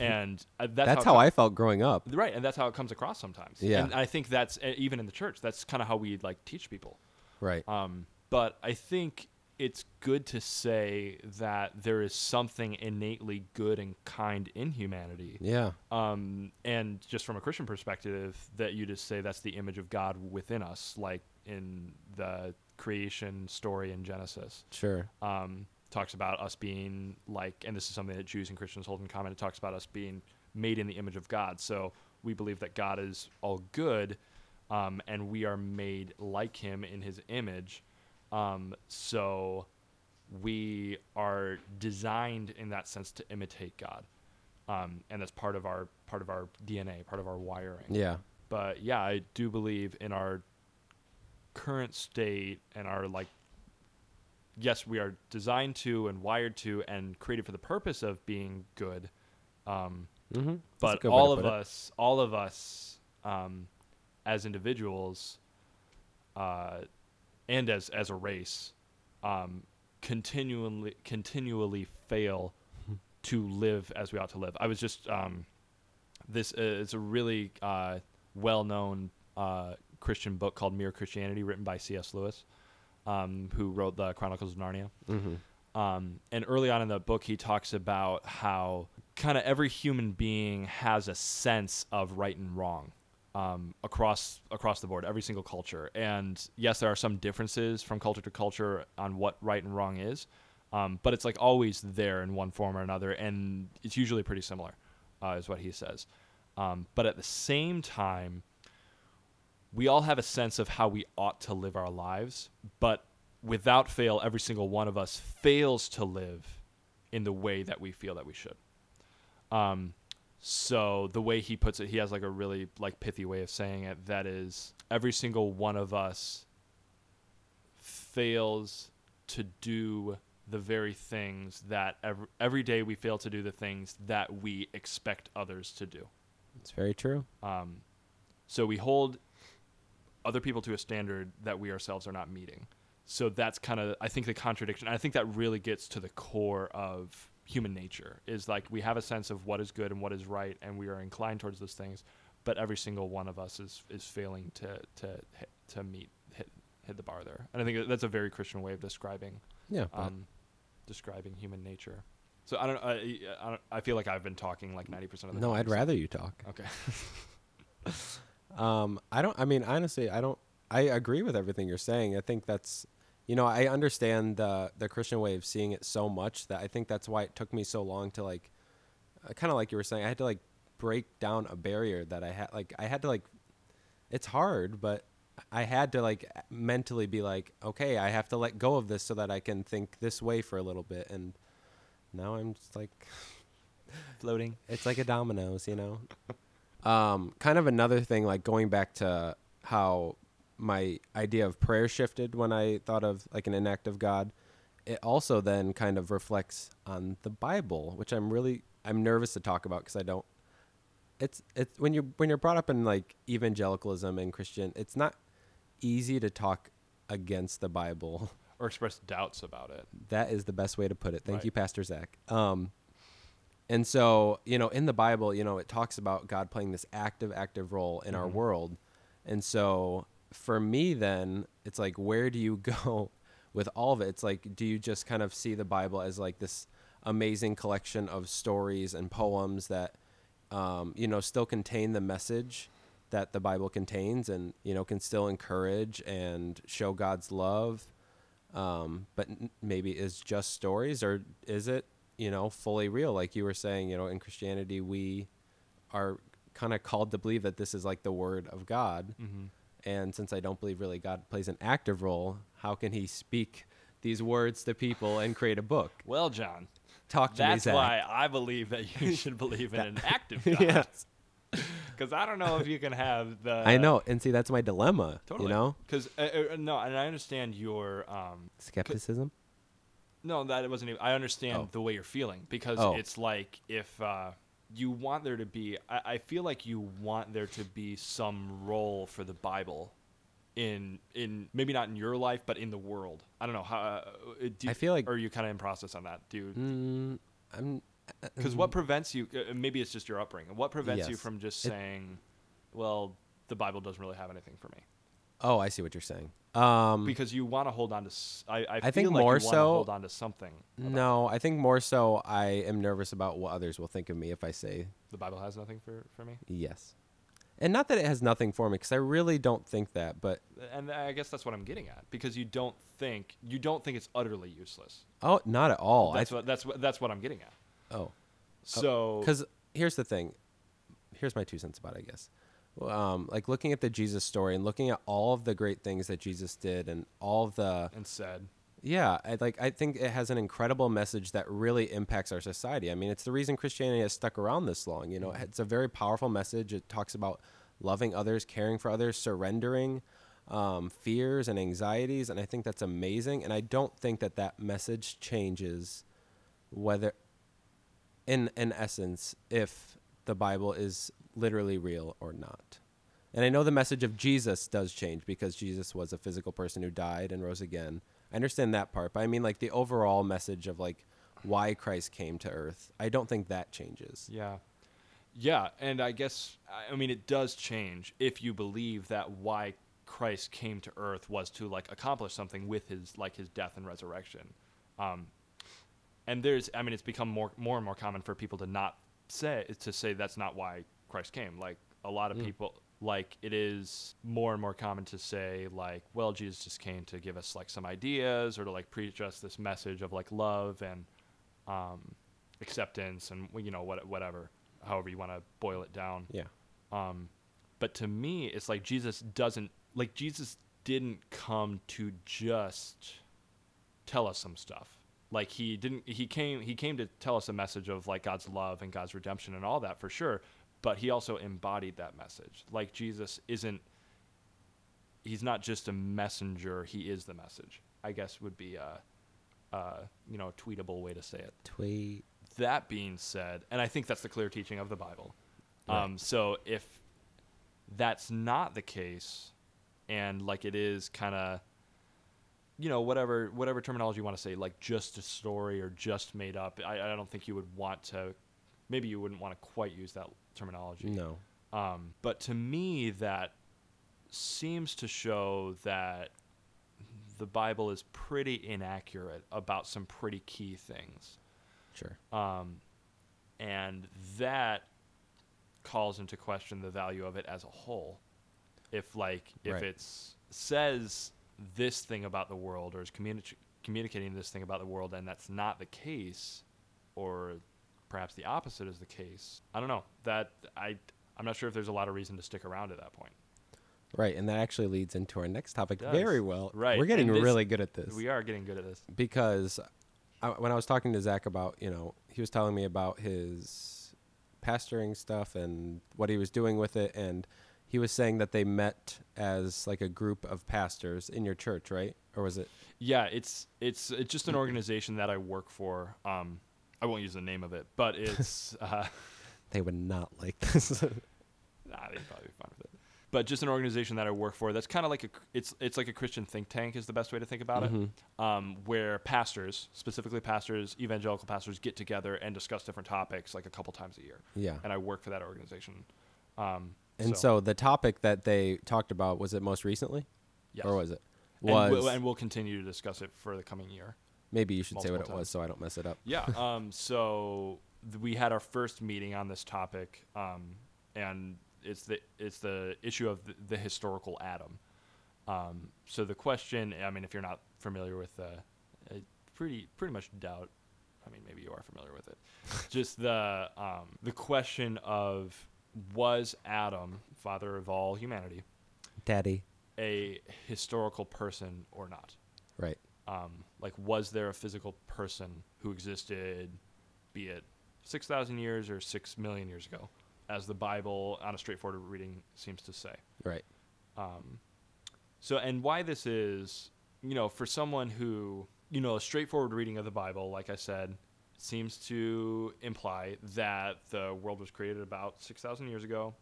And uh, that's, That's, it how com- I felt growing up. right, and that's how it comes across sometimes. Yeah. and I think that's uh, even in the church. That's kind of how we like teach people. Right. Um, but I think it's good to say that there is something innately good and kind in humanity. Yeah. Um, and just from a Christian perspective, that you just say that's the image of God within us, like in the creation story in Genesis. Sure. Um, talks about us being like, and this is something that Jews and Christians hold in common. It talks about us being made in the image of God. So we believe that God is all good, um, and we are made like Him in His image. Um, so we are designed in that sense to imitate God, um, and that's part of our part of our DNA, part of our wiring Yeah. but yeah, I do believe in our current state and our like yes, we are designed to and wired to and created for the purpose of being good. Um, Mm-hmm. but all of us, all of us, um, as individuals, uh, and as as a race, um, continually continually fail to live as we ought to live. I was just um, this uh, is a really uh, well known uh, Christian book called Mere Christianity, written by C.S. Lewis, um, who wrote the Chronicles of Narnia. Mm-hmm. Um, and early on in the book, he talks about how kind of every human being has a sense of right and wrong um, across across the board, every single culture. And yes, there are some differences from culture to culture on what right and wrong is, um, but it's like always there in one form or another, and it's usually pretty similar, uh, is what he says. Um, but at the same time, we all have a sense of how we ought to live our lives, but without fail, every single one of us fails to live in the way that we feel that we should. Um, so the way he puts it, he has like a really like pithy way of saying it. That is, every single one of us fails to do the very things that every, every day we fail to do the things that we expect others to do. It's very true. Um, so we hold other people to a standard that we ourselves are not meeting. So that's kind of, I think, the contradiction. I think that really gets to the core of human nature is like we have a sense of what is good and what is right, and we are inclined towards those things. But every single one of us is is failing to to hit, to meet hit hit the bar there. And I think that's a very Christian way of describing Yeah. um, describing human nature. So I don't, I, I don't. I feel like I've been talking like ninety percent of the no, time, I'd so- rather you talk. Okay. Um, I don't. I mean, honestly, I don't. I agree with everything you're saying. I think that's, you know, I understand the the Christian way of seeing it so much that I think that's why it took me so long to like, uh, kind of like you were saying, I had to like break down a barrier that I had. Like, I had to like, it's hard, but I had to like mentally be like, okay, I have to let go of this so that I can think this way for a little bit, and now I'm just like Floating. it's like a dominoes, you know. um, kind of another thing, like going back to how my idea of prayer shifted when I thought of like an inactive God. It also then kind of reflects on the Bible, which I'm really I'm nervous to talk about because I don't. It's it's when you're when you're brought up in like evangelicalism and Christian, it's not easy to talk against the Bible. or express doubts about it. That is the best way to put it. Thank Right. you, Pastor Zach. Um, and so, you know, in the Bible, you know, it talks about God playing this active, active role in our Mhm. world. And so for me, then, it's like, where do you go with all of it? It's like, do you just kind of see the Bible as like this amazing collection of stories and poems that, um, you know, still contain the message that the Bible contains, and you know can still encourage and show God's love, um, but maybe is just stories, or is it you know fully real? Like you were saying, you know, in Christianity we are kind of called to believe that this is like the Word of God, Mm-hmm. And since I don't believe really God plays an active role, how can He speak these words to people and create a book? Well, John, Talk to me, that's why I believe that you should believe in an active God. yes. Because I don't know if you can have the. I know, and see that's my dilemma. Totally. You know, Because uh, uh, no, and I understand your um. skepticism. No, that it wasn't. Even, I understand Oh. the way you're feeling because Oh. it's like if uh, you want there to be. I, I feel like you want there to be some role for the Bible. In in maybe not in your life, but in the world. I don't know how. Uh, do you, I feel like- Or are you kind of in process on that, dude? Mm, I'm. Because what prevents you? Uh, maybe it's just your upbringing. What prevents you from just It- saying, "Well, the Bible doesn't really have anything for me," Oh, I see what you're saying. Um, because you want to hold on to. s- I, I, I feel think like more you so- hold on to something. about no, I think more so. I am nervous about what others will think of me if I say the Bible has nothing for for me, yes, and not that it has nothing for me, because I really don't think that. But and I guess that's what I'm getting at. Because you don't think you don't think it's utterly useless. oh, not at all. That's th- what that's what that's what I'm getting at. oh, So because here's the thing. Here's my two cents about, it, I guess. Um, like looking at the Jesus story and looking at all of the great things that Jesus did and all of the and said, Yeah, I like I think it has an incredible message that really impacts our society. I mean, it's the reason Christianity has stuck around this long. You know, it's a very powerful message. It talks about loving others, caring for others, surrendering um, fears and anxieties, and I think that's amazing. And I don't think that that message changes whether, in in essence, if the Bible is literally real or not. And I know the message of Jesus does change because Jesus was a physical person who died and rose again. I understand that part, but I mean like the overall message of like why Christ came to earth. I don't think that changes. Yeah. Yeah, and I guess I mean it does change if you believe that why Christ came to earth was to like accomplish something with his like his death and resurrection. Um and there's I mean it's become more more and more common for people to not say to say that's not why Christ came. Like a lot of Mm. people like it is more and more common to say like well Jesus just came to give us like some ideas or to like preach us this message of like love and um acceptance and you know what whatever however you want to boil it down Yeah. um but to me it's like jesus doesn't like jesus didn't come to just tell us some stuff like he didn't he came he came to tell us a message of like god's love and god's redemption and all that for sure but he also embodied that message like jesus isn't he's not just a messenger he is the message i guess would be a, a you know a tweetable way to say it Tweet. that being said, and I think that's the clear teaching of the Bible. Right. Um, so if that's not the case, and like it is kind of, you know, whatever whatever terminology you want to say, like just a story or just made up, I, I don't think you would want to. Maybe you wouldn't want to quite use that terminology. No. Um, but to me, that seems to show that the Bible is pretty inaccurate about some pretty key things. Sure. Um, and that calls into question the value of it as a whole. If like if Right. it's says this thing about the world or is communi- communicating this thing about the world and that's not the case, or perhaps the opposite is the case. I don't know. That I I'm not sure if there's a lot of reason to stick around at that point. Right, and that actually leads into our next topic very well. Right, We're getting this- really good at this. We are getting good at this. because I, when I was talking to Zach about, you know, he was telling me about his pastoring stuff and what he was doing with it, and he was saying that they met as like a group of pastors in your church, right? Or was it? Yeah, it's it's it's just an organization that I work for. Um, I won't use the name of it, but it's uh, They would not like this. nah, they'd probably be fine with it. But just an organization that I work for. That's kind of like a it's it's like a Christian think tank is the best way to think about Mhm. it. Um, where pastors, specifically pastors, evangelical pastors, get together and discuss different topics like a couple times a year. yeah. And I work for that organization. Um, And so, the topic that they talked about was it most recently, yes. or was it? and, Was we'll, and we'll continue to discuss it for the coming year. Maybe you should say what it was so I don't mess it up. Yeah. Um, so th- we had our first meeting on this topic, um, and it's the it's the issue of the, the historical Adam. Um, so the question, I mean, if you're not familiar with, uh, I pretty pretty much doubt. I mean, maybe you are familiar with it. Just the um, the question of was Adam, father of all humanity, Daddy. a historical person or not? Right. um, like was there a physical person who existed be it 6000 years or 6 million years ago as the bible on a straightforward reading seems to say? Right. um, so and why this is you know for someone who you know a straightforward reading of the bible like i said seems to imply that the world was created about 6000 years ago.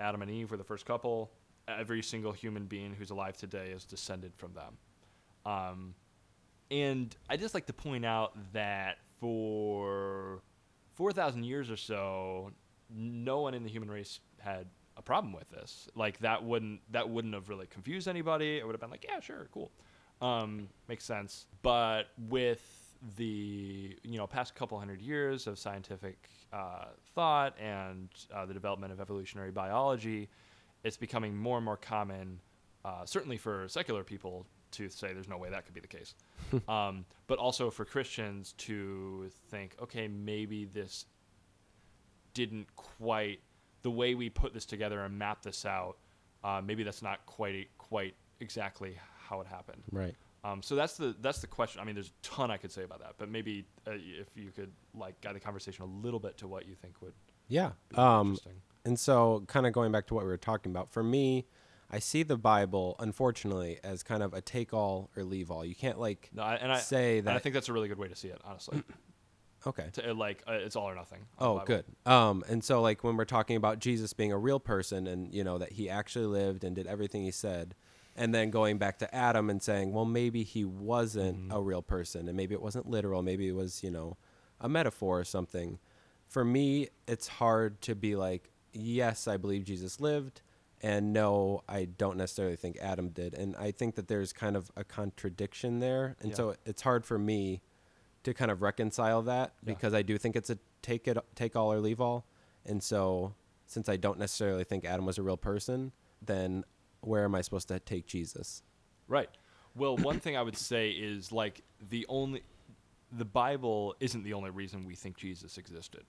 Adam and eve were the first couple. Every single human being who's alive today is descended from them. Um, and I just like to point out that for 4,000 years or so, no one in the human race had a problem with this. Like that wouldn't that wouldn't have really confused anybody. It would have been like, yeah, sure, cool, um, makes sense. But with the you know past couple hundred years of scientific uh, thought and uh, the development of evolutionary biology, it's becoming more and more common, uh, certainly for secular people, to say there's no way that could be the case. um, but also for Christians to think, okay, maybe this didn't quite the way we put this together and map this out. Uh, maybe that's not quite quite exactly how it happened. Right. Um, so that's the that's the question. I mean, there's a ton I could say about that, but maybe uh, if you could like guide the conversation a little bit to what you think would Yeah. be Um, interesting. and so, kind of going back to what we were talking about, for me, I see the Bible, unfortunately, as kind of a take all or leave all. You can't like No, I, and I say that. I think that's a really good way to see it, honestly. okay. to, uh, like uh, it's all or nothing. Oh, good. Um, and so like when we're talking about Jesus being a real person and you know that he actually lived and did everything he said, and then going back to Adam and saying, well, maybe he wasn't Mhm. a real person and maybe it wasn't literal, maybe it was you know a metaphor or something. For me, it's hard to be like, yes, I believe Jesus lived, and no, I don't necessarily think Adam did. And I think that there's kind of a contradiction there, and Yeah. so it's hard for me to kind of reconcile that Yeah. because I do think it's a take it take all or leave all. And so since I don't necessarily think Adam was a real person, then where am I supposed to take Jesus? Right. Well, one thing I would say is like the only the Bible isn't the only reason we think Jesus existed.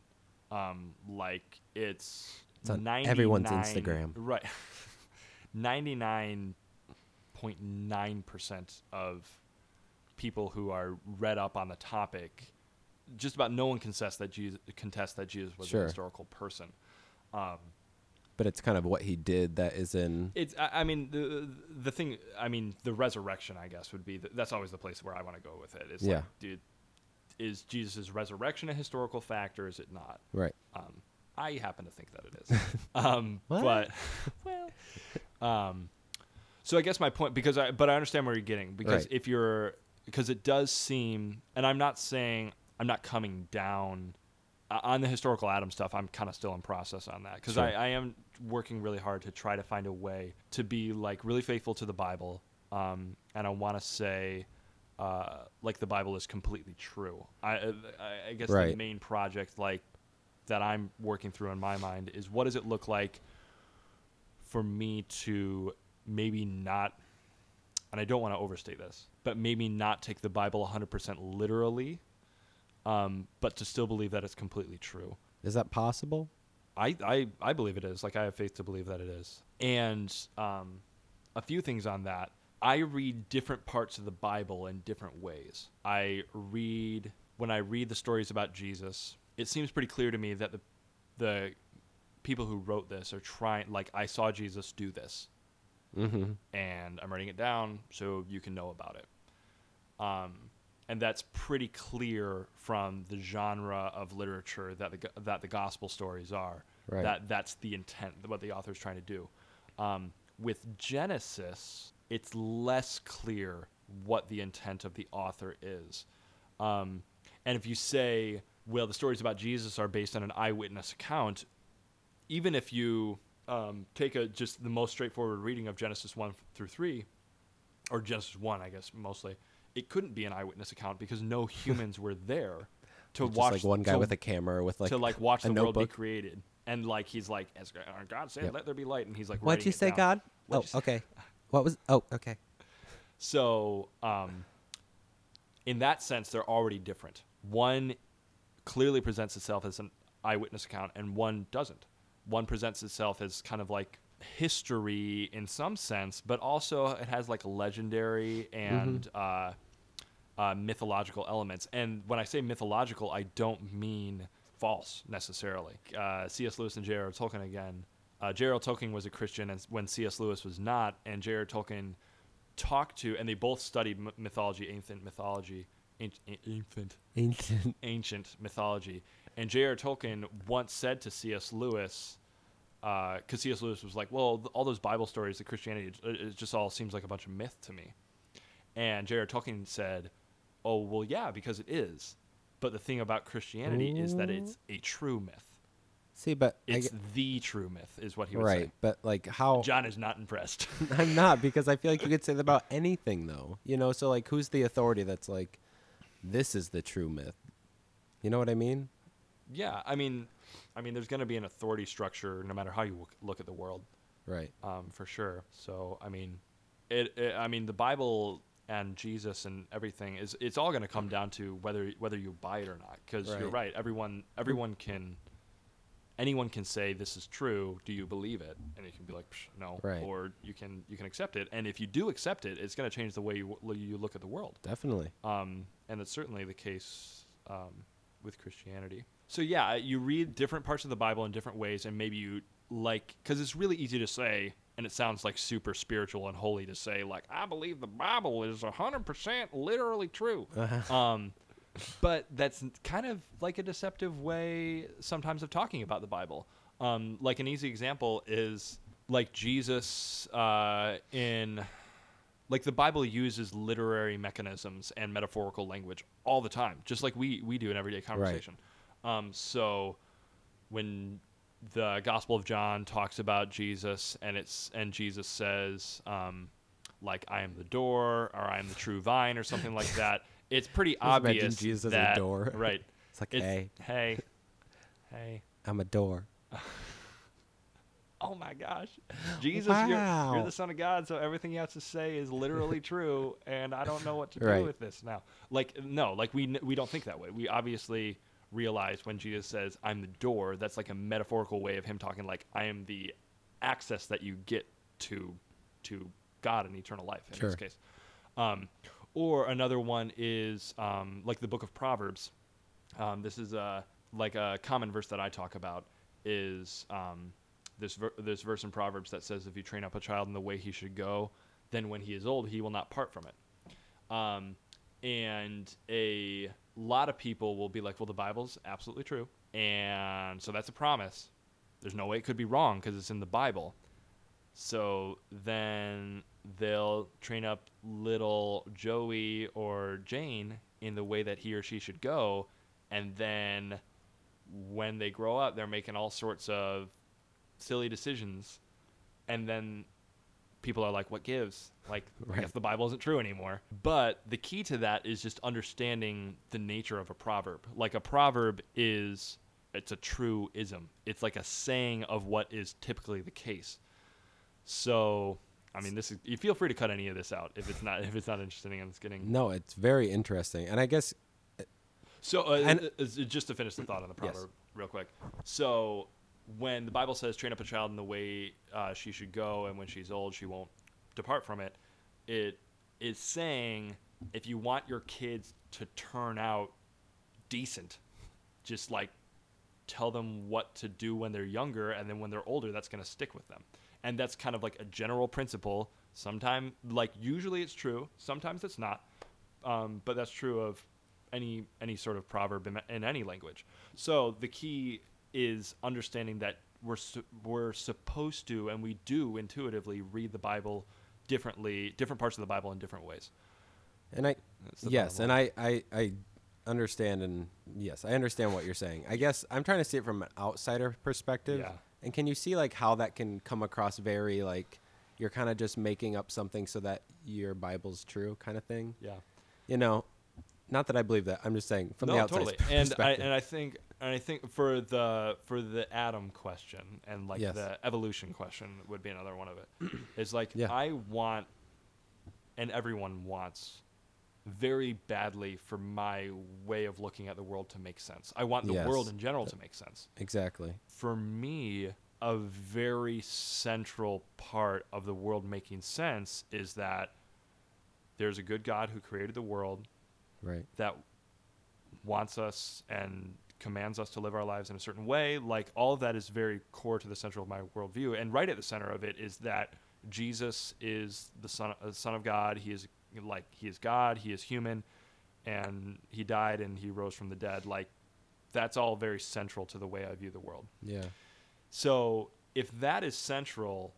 Um, like it's, It's on everyone's Instagram. Right. Ninety nine point nine percent of people who are read up on the topic, just about no one contests that Jesus contests that Jesus was Sure. a historical person. Um, But it's kind of what he did that is in It's. I, I mean, the the thing. I mean, the resurrection. I guess would be. The, that's always the place where I want to go with it. It's Yeah. like, dude, is Jesus' resurrection a historical fact or is it not? right. Um, I happen to think that it is. um, but well, um, so I guess my point because I but I understand where you're getting because Right. if you're because it does seem and I'm not saying I'm not coming down uh, on the historical Adam stuff. I'm kind of still in process on that because Sure. I, I am working really hard to try to find a way to be like really faithful to the Bible. Um, and I want to say. Uh, like the Bible is completely true. I, I, I guess the main project, like that I'm working through in my mind is what does it look like for me to maybe not and I don't want to overstate this, but maybe not take the Bible 100% literally, um, but to still believe that it's completely true. Is that possible? I, I, I believe it is. Like, I have faith to believe that it is. And um, a few things on that. I read different parts of the Bible in different ways. I read, when I read the stories about Jesus, it seems pretty clear to me that the, the people who wrote this are trying, like, I saw Jesus do this Mm-hmm. and I'm writing it down so you can know about it. Um, and that's pretty clear from the genre of literature that the that the gospel stories are. Right. That that's the intent, what the author's trying to do. Um, with Genesis, it's less clear what the intent of the author is. Um, and if you say, well, the stories about Jesus are based on an eyewitness account, even if you um, take a just the most straightforward reading of Genesis one through three, or Genesis one, I guess mostly, it couldn't be an eyewitness account because no humans were there to Just watch like one guy to, with a camera with like to like watch a the world be created. and like he's like, as uh, God said, Yep. let there be light, and he's like, What'd you say, down. God? What'd oh, okay. What was? Oh, okay. So, um, in that sense, they're already different. One clearly presents itself as an eyewitness account, and one doesn't. One presents itself as kind of like history in some sense, but also it has like legendary and uh, uh, mythological elements. And when I say mythological, I don't mean false necessarily. Uh, C.S. Lewis and J.R.R. Tolkien again. Uh, J.R.R. Tolkien was a Christian and when C.S. Lewis was not, and J.R.R. Tolkien talked to, and they both studied m- mythology, ancient mythology, ancient, ancient, Ancient. ancient mythology. And J.R. Tolkien once said to C.S. Lewis, uh, because C.S. Lewis was like, "Well, th- all those Bible stories, the Christianity, it, it just all seems like a bunch of myth to me." And J.R. Tolkien said, "Oh, well, yeah, because it is. But the thing about Christianity is that it's a true myth. See, but It's the true myth, is what he would right. say." But like, how? John is not impressed. I'm not because I feel like you could say that about anything, though. You know, so like, who's the authority that's like, this is the true myth? You know what I mean? yeah, I mean, I mean, there's going to be an authority structure no matter how you look- at the world. Right. um, for sure. So I mean, it, it. I mean, the Bible and Jesus and everything is. It's all going to come down to whether whether you buy it or not. Because you're Right. right. Everyone everyone can. Anyone can say this is true. Do you believe it? And you can be like, Psh, no. Right. Or you can you can accept it. And if you do accept it, it's going to change the way you you look at the world. Definitely. Um, and that's certainly the case um, with Christianity. So yeah, you read different parts of the Bible in different ways, and maybe you like because it's really easy to say, and it sounds like super spiritual and holy to say, like I believe the Bible is hundred percent literally true. Um, but that's kind of like a deceptive way sometimes of talking about the Bible. Um, like an easy example is like Jesus uh, in like the Bible uses literary mechanisms and metaphorical language all the time, just like we we do in everyday conversation. Um, so when the Gospel of John talks about Jesus and it's and Jesus says um, like I am the door or I am the true vine or something like that, it's pretty obvious Jesus as a that door. right. It's like, It's, hey, hey, hey. I'm a door. Oh my gosh. Jesus, you're, you're the Son of God, so everything you have to say is literally true, and I don't know what to do with this now. Like, no, like we, we don't think that way. We obviously realize when Jesus says, I'm the door, that's like a metaphorical way of him talking, like, I am the access that you get to to God and eternal life in Sure. this case. Um, or another one is um, like the book of Proverbs. Um, this is a like a common verse that I talk about is um, this ver- this verse in Proverbs that says, "If you train up a child in the way he should go, then when he is old, he will not part from it." Um, and a lot of people will be like, "Well, the Bible's absolutely true, and so that's a promise. There's no way it could be wrong because it's in the Bible." So then they'll train up little Joey or Jane in the way that he or she should go. And then when they grow up, they're making all sorts of silly decisions. And then people are like, what gives? Like, I guess the Bible isn't true anymore. But the key to that is just understanding the nature of a proverb. Like, a proverb is. It's a true ism. It's like a saying of what is typically the case. So, I mean, this is. You feel free to cut any of this out if it's not if it's not interesting and it's getting. No, it's very interesting, and I guess So, uh, And- uh, uh, just to finish the thought on the Yes. proverb, real quick. So, when the Bible says, "Train up a child in the way uh, she should go, and when she's old, she won't depart from it," it is saying if you want your kids to turn out decent, just like tell them what to do when they're younger, and then when they're older, that's going to stick with them. And that's kind of like a general principle. Sometimes, like usually, it's true. Sometimes it's not. Um, but that's true of any any sort of proverb in, in any language. So the key is understanding that we're su- we're supposed to and we do intuitively read the Bible differently, different parts of the Bible in different ways. And I, yes, bottom and I, I, I understand, and yes, I understand what you're saying. I guess I'm trying to see it from an outsider perspective. Yeah. And can you see like how that can come across very like you're kind of just making up something so that your Bible's true, kind of thing? Yeah. You know, not that I believe that. I'm just saying from no, the outside totally. And I and I think and I think for the for the Adam question and like Yes. the evolution question would be another one of. It's like Yeah. I want, and everyone wants, very badly for my way of looking at the world to make sense. I want the Yes. world in general to make sense. Exactly. For me, a very central part of the world making sense is that there's a good God who created the world Right. that wants us and commands us to live our lives in a certain way. Like all of that is very core to the center of my worldview, and right at the center of it is that Jesus is the son, uh, son of God. He is like he is God. He is human, and he died and he rose from the dead. Like that's all very central to the way I view the world. Yeah. So if that is central,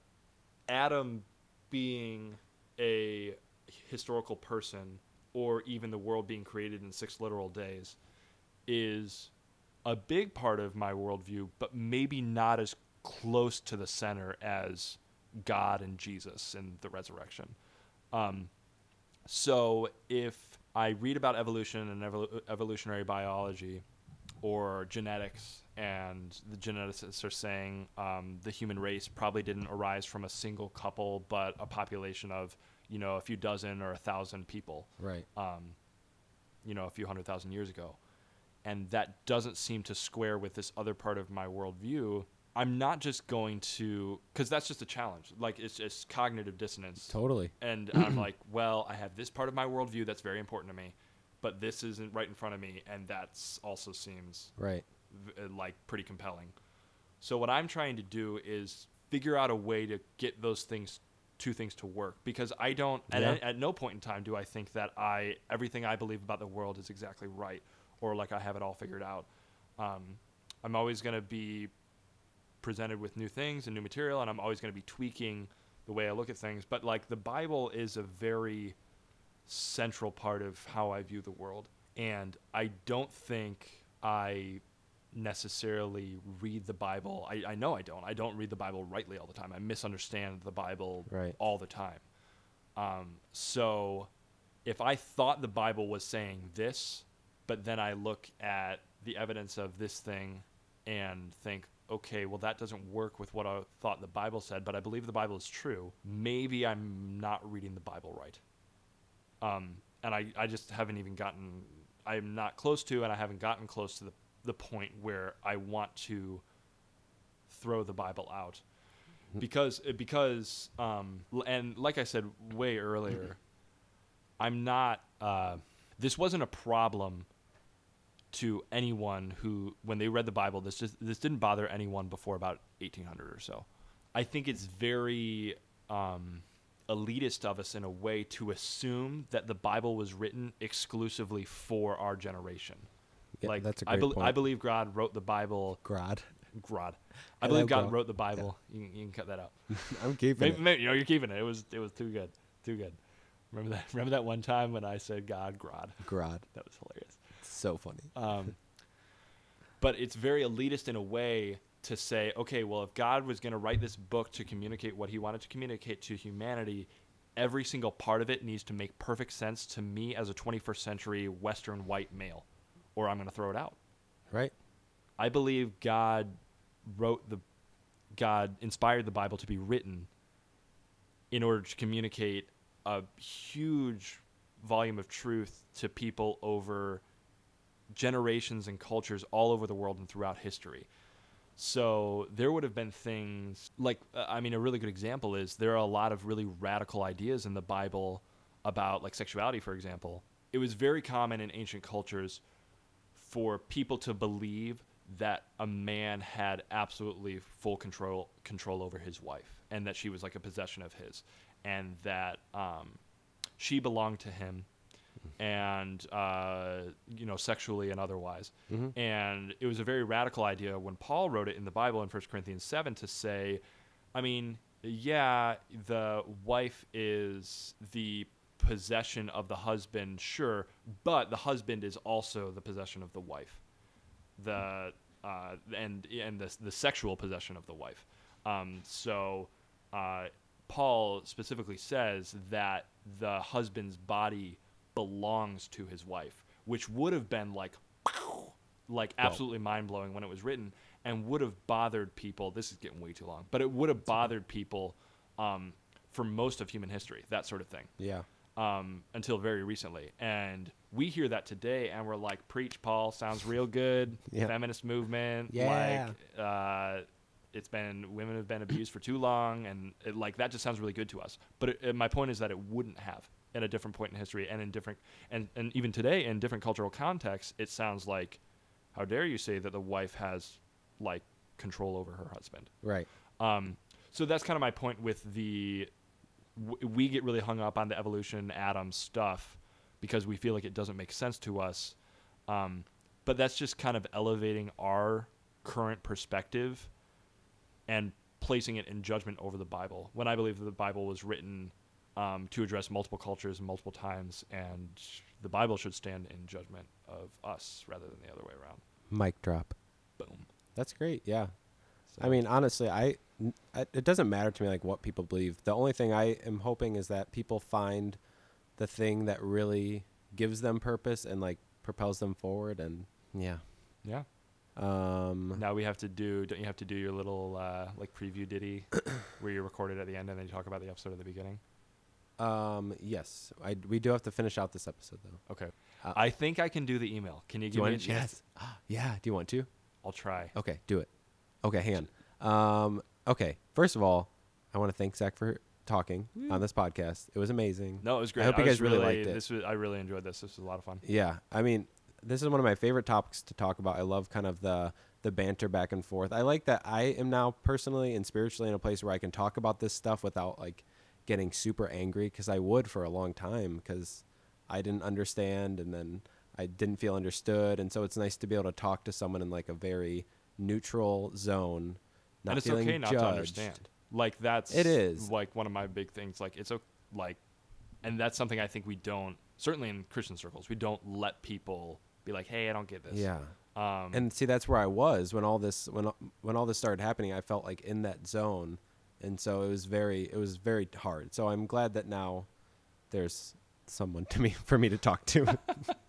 Adam being a historical person, or even the world being created in six literal days, is a big part of my worldview, but maybe not as close to the center as God and Jesus and the resurrection. Um, so if I read about evolution and evol- evolutionary biology or genetics, and the geneticists are saying um, the human race probably didn't arise from a single couple, but a population of you know a few dozen or a thousand people, Right. um, you know, a few hundred thousand years ago, and that doesn't seem to square with this other part of my worldview. I'm not just going to, because that's just a challenge. Like it's just cognitive dissonance Totally. and I'm like, well, I have this part of my worldview that's very important to me, but this isn't right in front of me, and that's also seems Right. v- uh, like pretty compelling. So what I'm trying to do is figure out a way to get those things, two things to work, because I don't at, at no point in time do I think that I everything I believe about the world is exactly right or like I have it all figured out. Um, I'm always going to be presented with new things and new material, and I'm always going to be tweaking the way I look at things. But like the Bible is a very central part of how I view the world, and I don't think I necessarily read the Bible. I, I know I don't. I don't read the Bible rightly all the time. I misunderstand the Bible Right. all the time. Um, so if I thought the Bible was saying this, but then I look at the evidence of this thing and think, okay, well, that doesn't work with what I thought the Bible said, but I believe the Bible is true. Maybe I'm not reading the Bible right. Um, and I, I just haven't even gotten, I'm not close to, and I haven't gotten close to the, the point where I want to throw the Bible out. Because, because, um, and like I said way earlier, I'm not, uh, this wasn't a problem to anyone who, when they read the Bible, this just this didn't bother anyone before about 1800 or so. I think it's very um, elitist of us in a way to assume that the Bible was written exclusively for our generation. Yeah, like that's a I, great bel point. I believe God wrote the Bible. Grod. God, I I believe God God. wrote the Bible. You, can- you can cut that out. I'm keeping Maybe, it. maybe, you know, you're keeping it. It was it was too good, too good. Remember that? Remember that one time when I said God, God? Grod. That was hilarious. So funny. Um, but it's very elitist in a way to say, okay, well, if God was going to write this book to communicate what he wanted to communicate to humanity, every single part of it needs to make perfect sense to me as a 21st century Western white male, or I'm going to throw it out. Right. I believe God wrote the, God inspired the Bible to be written in order to communicate a huge volume of truth to people over generations and cultures all over the world and throughout history. So there would have been things like, uh, I mean, a really good example is there are a lot of really radical ideas in the Bible about, like, sexuality, for example. It was very common in ancient cultures for people to believe that a man had absolutely full control control over his wife and that she was like a possession of his and that um, she belonged to him and uh, you know sexually and otherwise Mhm. and it was a very radical idea when paul wrote it in the bible in 1 corinthians 7 to say i mean yeah the wife is the possession of the husband sure but the husband is also the possession of the wife the uh, and and the the sexual possession of the wife. Um, so uh, Paul specifically says that the husband's body belongs to his wife, which would have been like like absolutely mind blowing when it was written, and would have bothered people. This is getting way too long, but it would have bothered people um, for most of human history. That sort of thing Yeah. um, until very recently. And we hear that today, and we're like, "Preach, Paul! Sounds real good." Yeah. Feminist movement, Yeah. like uh, it's been women have been abused for too long, and it, like that just sounds really good to us. But it, it- my point is that it wouldn't have at a different point in history, and in different, and and even today in different cultural contexts, it sounds like, how dare you say that the wife has like control over her husband? Right. Um, so that's kind of my point with the. W- we get really hung up on the evolution Adam stuff because we feel like it doesn't make sense to us. Um, but that's just kind of elevating our current perspective and placing it in judgment over the Bible. When I believe that the Bible was written um, to address multiple cultures multiple times, and the Bible should stand in judgment of us rather than the other way around. Mic drop. Boom. That's great. Yeah. I mean, honestly, I it doesn't matter to me like what people believe. The only thing I am hoping is that people find the thing that really gives them purpose and like propels them forward. And yeah. yeah. Um, Now we have to do. Don't you have to do your little uh, like preview ditty where you record it at the end and then you talk about the episode at the beginning? Um, yes, I we do have to finish out this episode though. Okay. Uh, I think I can do the email. Can you you give me a chance? Yes. yeah. Do you want to? I'll try. Okay, do it. Okay, hang on. Um, okay, first of all, I want to thank Zach for talking on this podcast. It was amazing. No, it was great. I hope you was guys really liked it. This was. I really enjoyed this. This was a lot of fun. Yeah, I mean, this is one of my favorite topics to talk about. I love kind of the the banter back and forth. I like that I am now personally and spiritually in a place where I can talk about this stuff without like getting super angry because I would for a long time because I didn't understand and then I didn't feel understood, and so it's nice to be able to talk to someone in like a very neutral zone, not and it's feeling okay not judged. to understand. Like that's It is. like one of my big things. Like it's o- like, and that's something I think we don't. Certainly in Christian circles, we don't let people be like, "Hey, I don't get this." Yeah. Um, and see that's where I was when all this when when all this started happening. I felt like in that zone, and so it was very it was very hard. So I'm glad that now there's someone to me for me to talk to.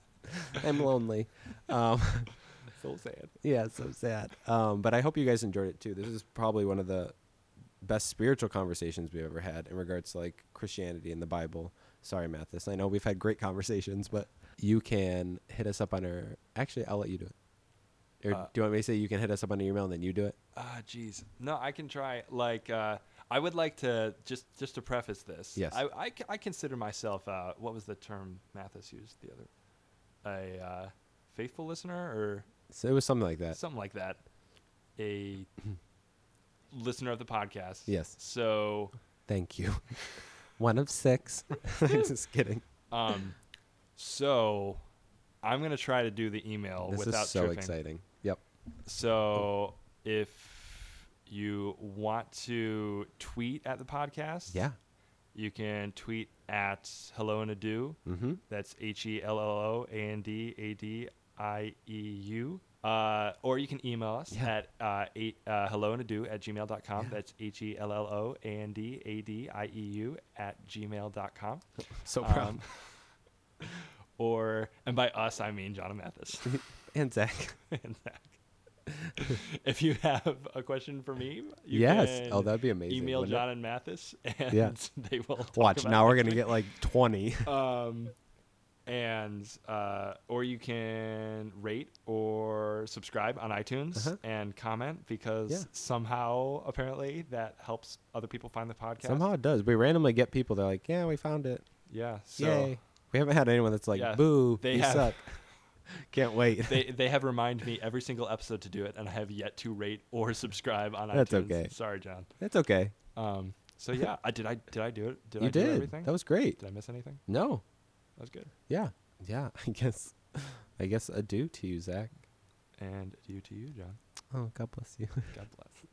I'm lonely. Um, so sad. yeah, so sad. Um, but I hope you guys enjoyed it too. This is probably one of the best spiritual conversations we've ever had in regards to like Christianity and the Bible. Sorry, Mathis. I know we've had great conversations, but you can hit us up on our. Actually, I'll let you do it. Or Uh, do you want me to say you can hit us up on your email and then you do it? Ah, jeez. No, I can try. Like, uh, I would like to just just to preface this. Yes. I I, c- I consider myself. Uh, what was the term Mathis used the other? A uh, faithful listener or So it was something like that. something like that. A listener of the podcast. Yes. So, Thank you. One of six. Just kidding. um, so I'm gonna try to do the email this without is so tripping. exciting. So if you want to tweet at the podcast, Yeah. you can tweet at hello and adieu. Mm-hmm. That's H E L L O A N D A D I E U. Uh, or you can email us Yeah. at uh, eight, uh, hello and adieu at gmail.com. Yeah. That's H E L L O A N D A D I E U at gmail.com. So proud. Um, or, and by us, I mean John and Mathis. and Zach. and Zach. if you have a question for me, you yes. can Oh, that'd be amazing. email wouldn't it? John and Mathis, and Yeah. they will Watch. Now we're gonna get like twenty. um, and uh, or you can rate or subscribe on iTunes Uh-huh. and comment because Yeah. somehow apparently that helps other people find the podcast. Somehow it does. We randomly get people. They're like, "Yeah, we found it. yeah. So Yay!" We haven't had anyone that's like, Yeah, "Boo, they you have- suck." Can't wait. they they have reminded me every single episode to do it, and I have yet to rate or subscribe on That's iTunes. okay. Sorry, John. That's okay. Um. So yeah, I did. I did. I do it. Did you I do did. everything? That was great. Did I miss anything? No. That was good. Yeah. Yeah. I guess. I guess adieu to you, Zach. And adieu to you, John. Oh, God bless you. God bless.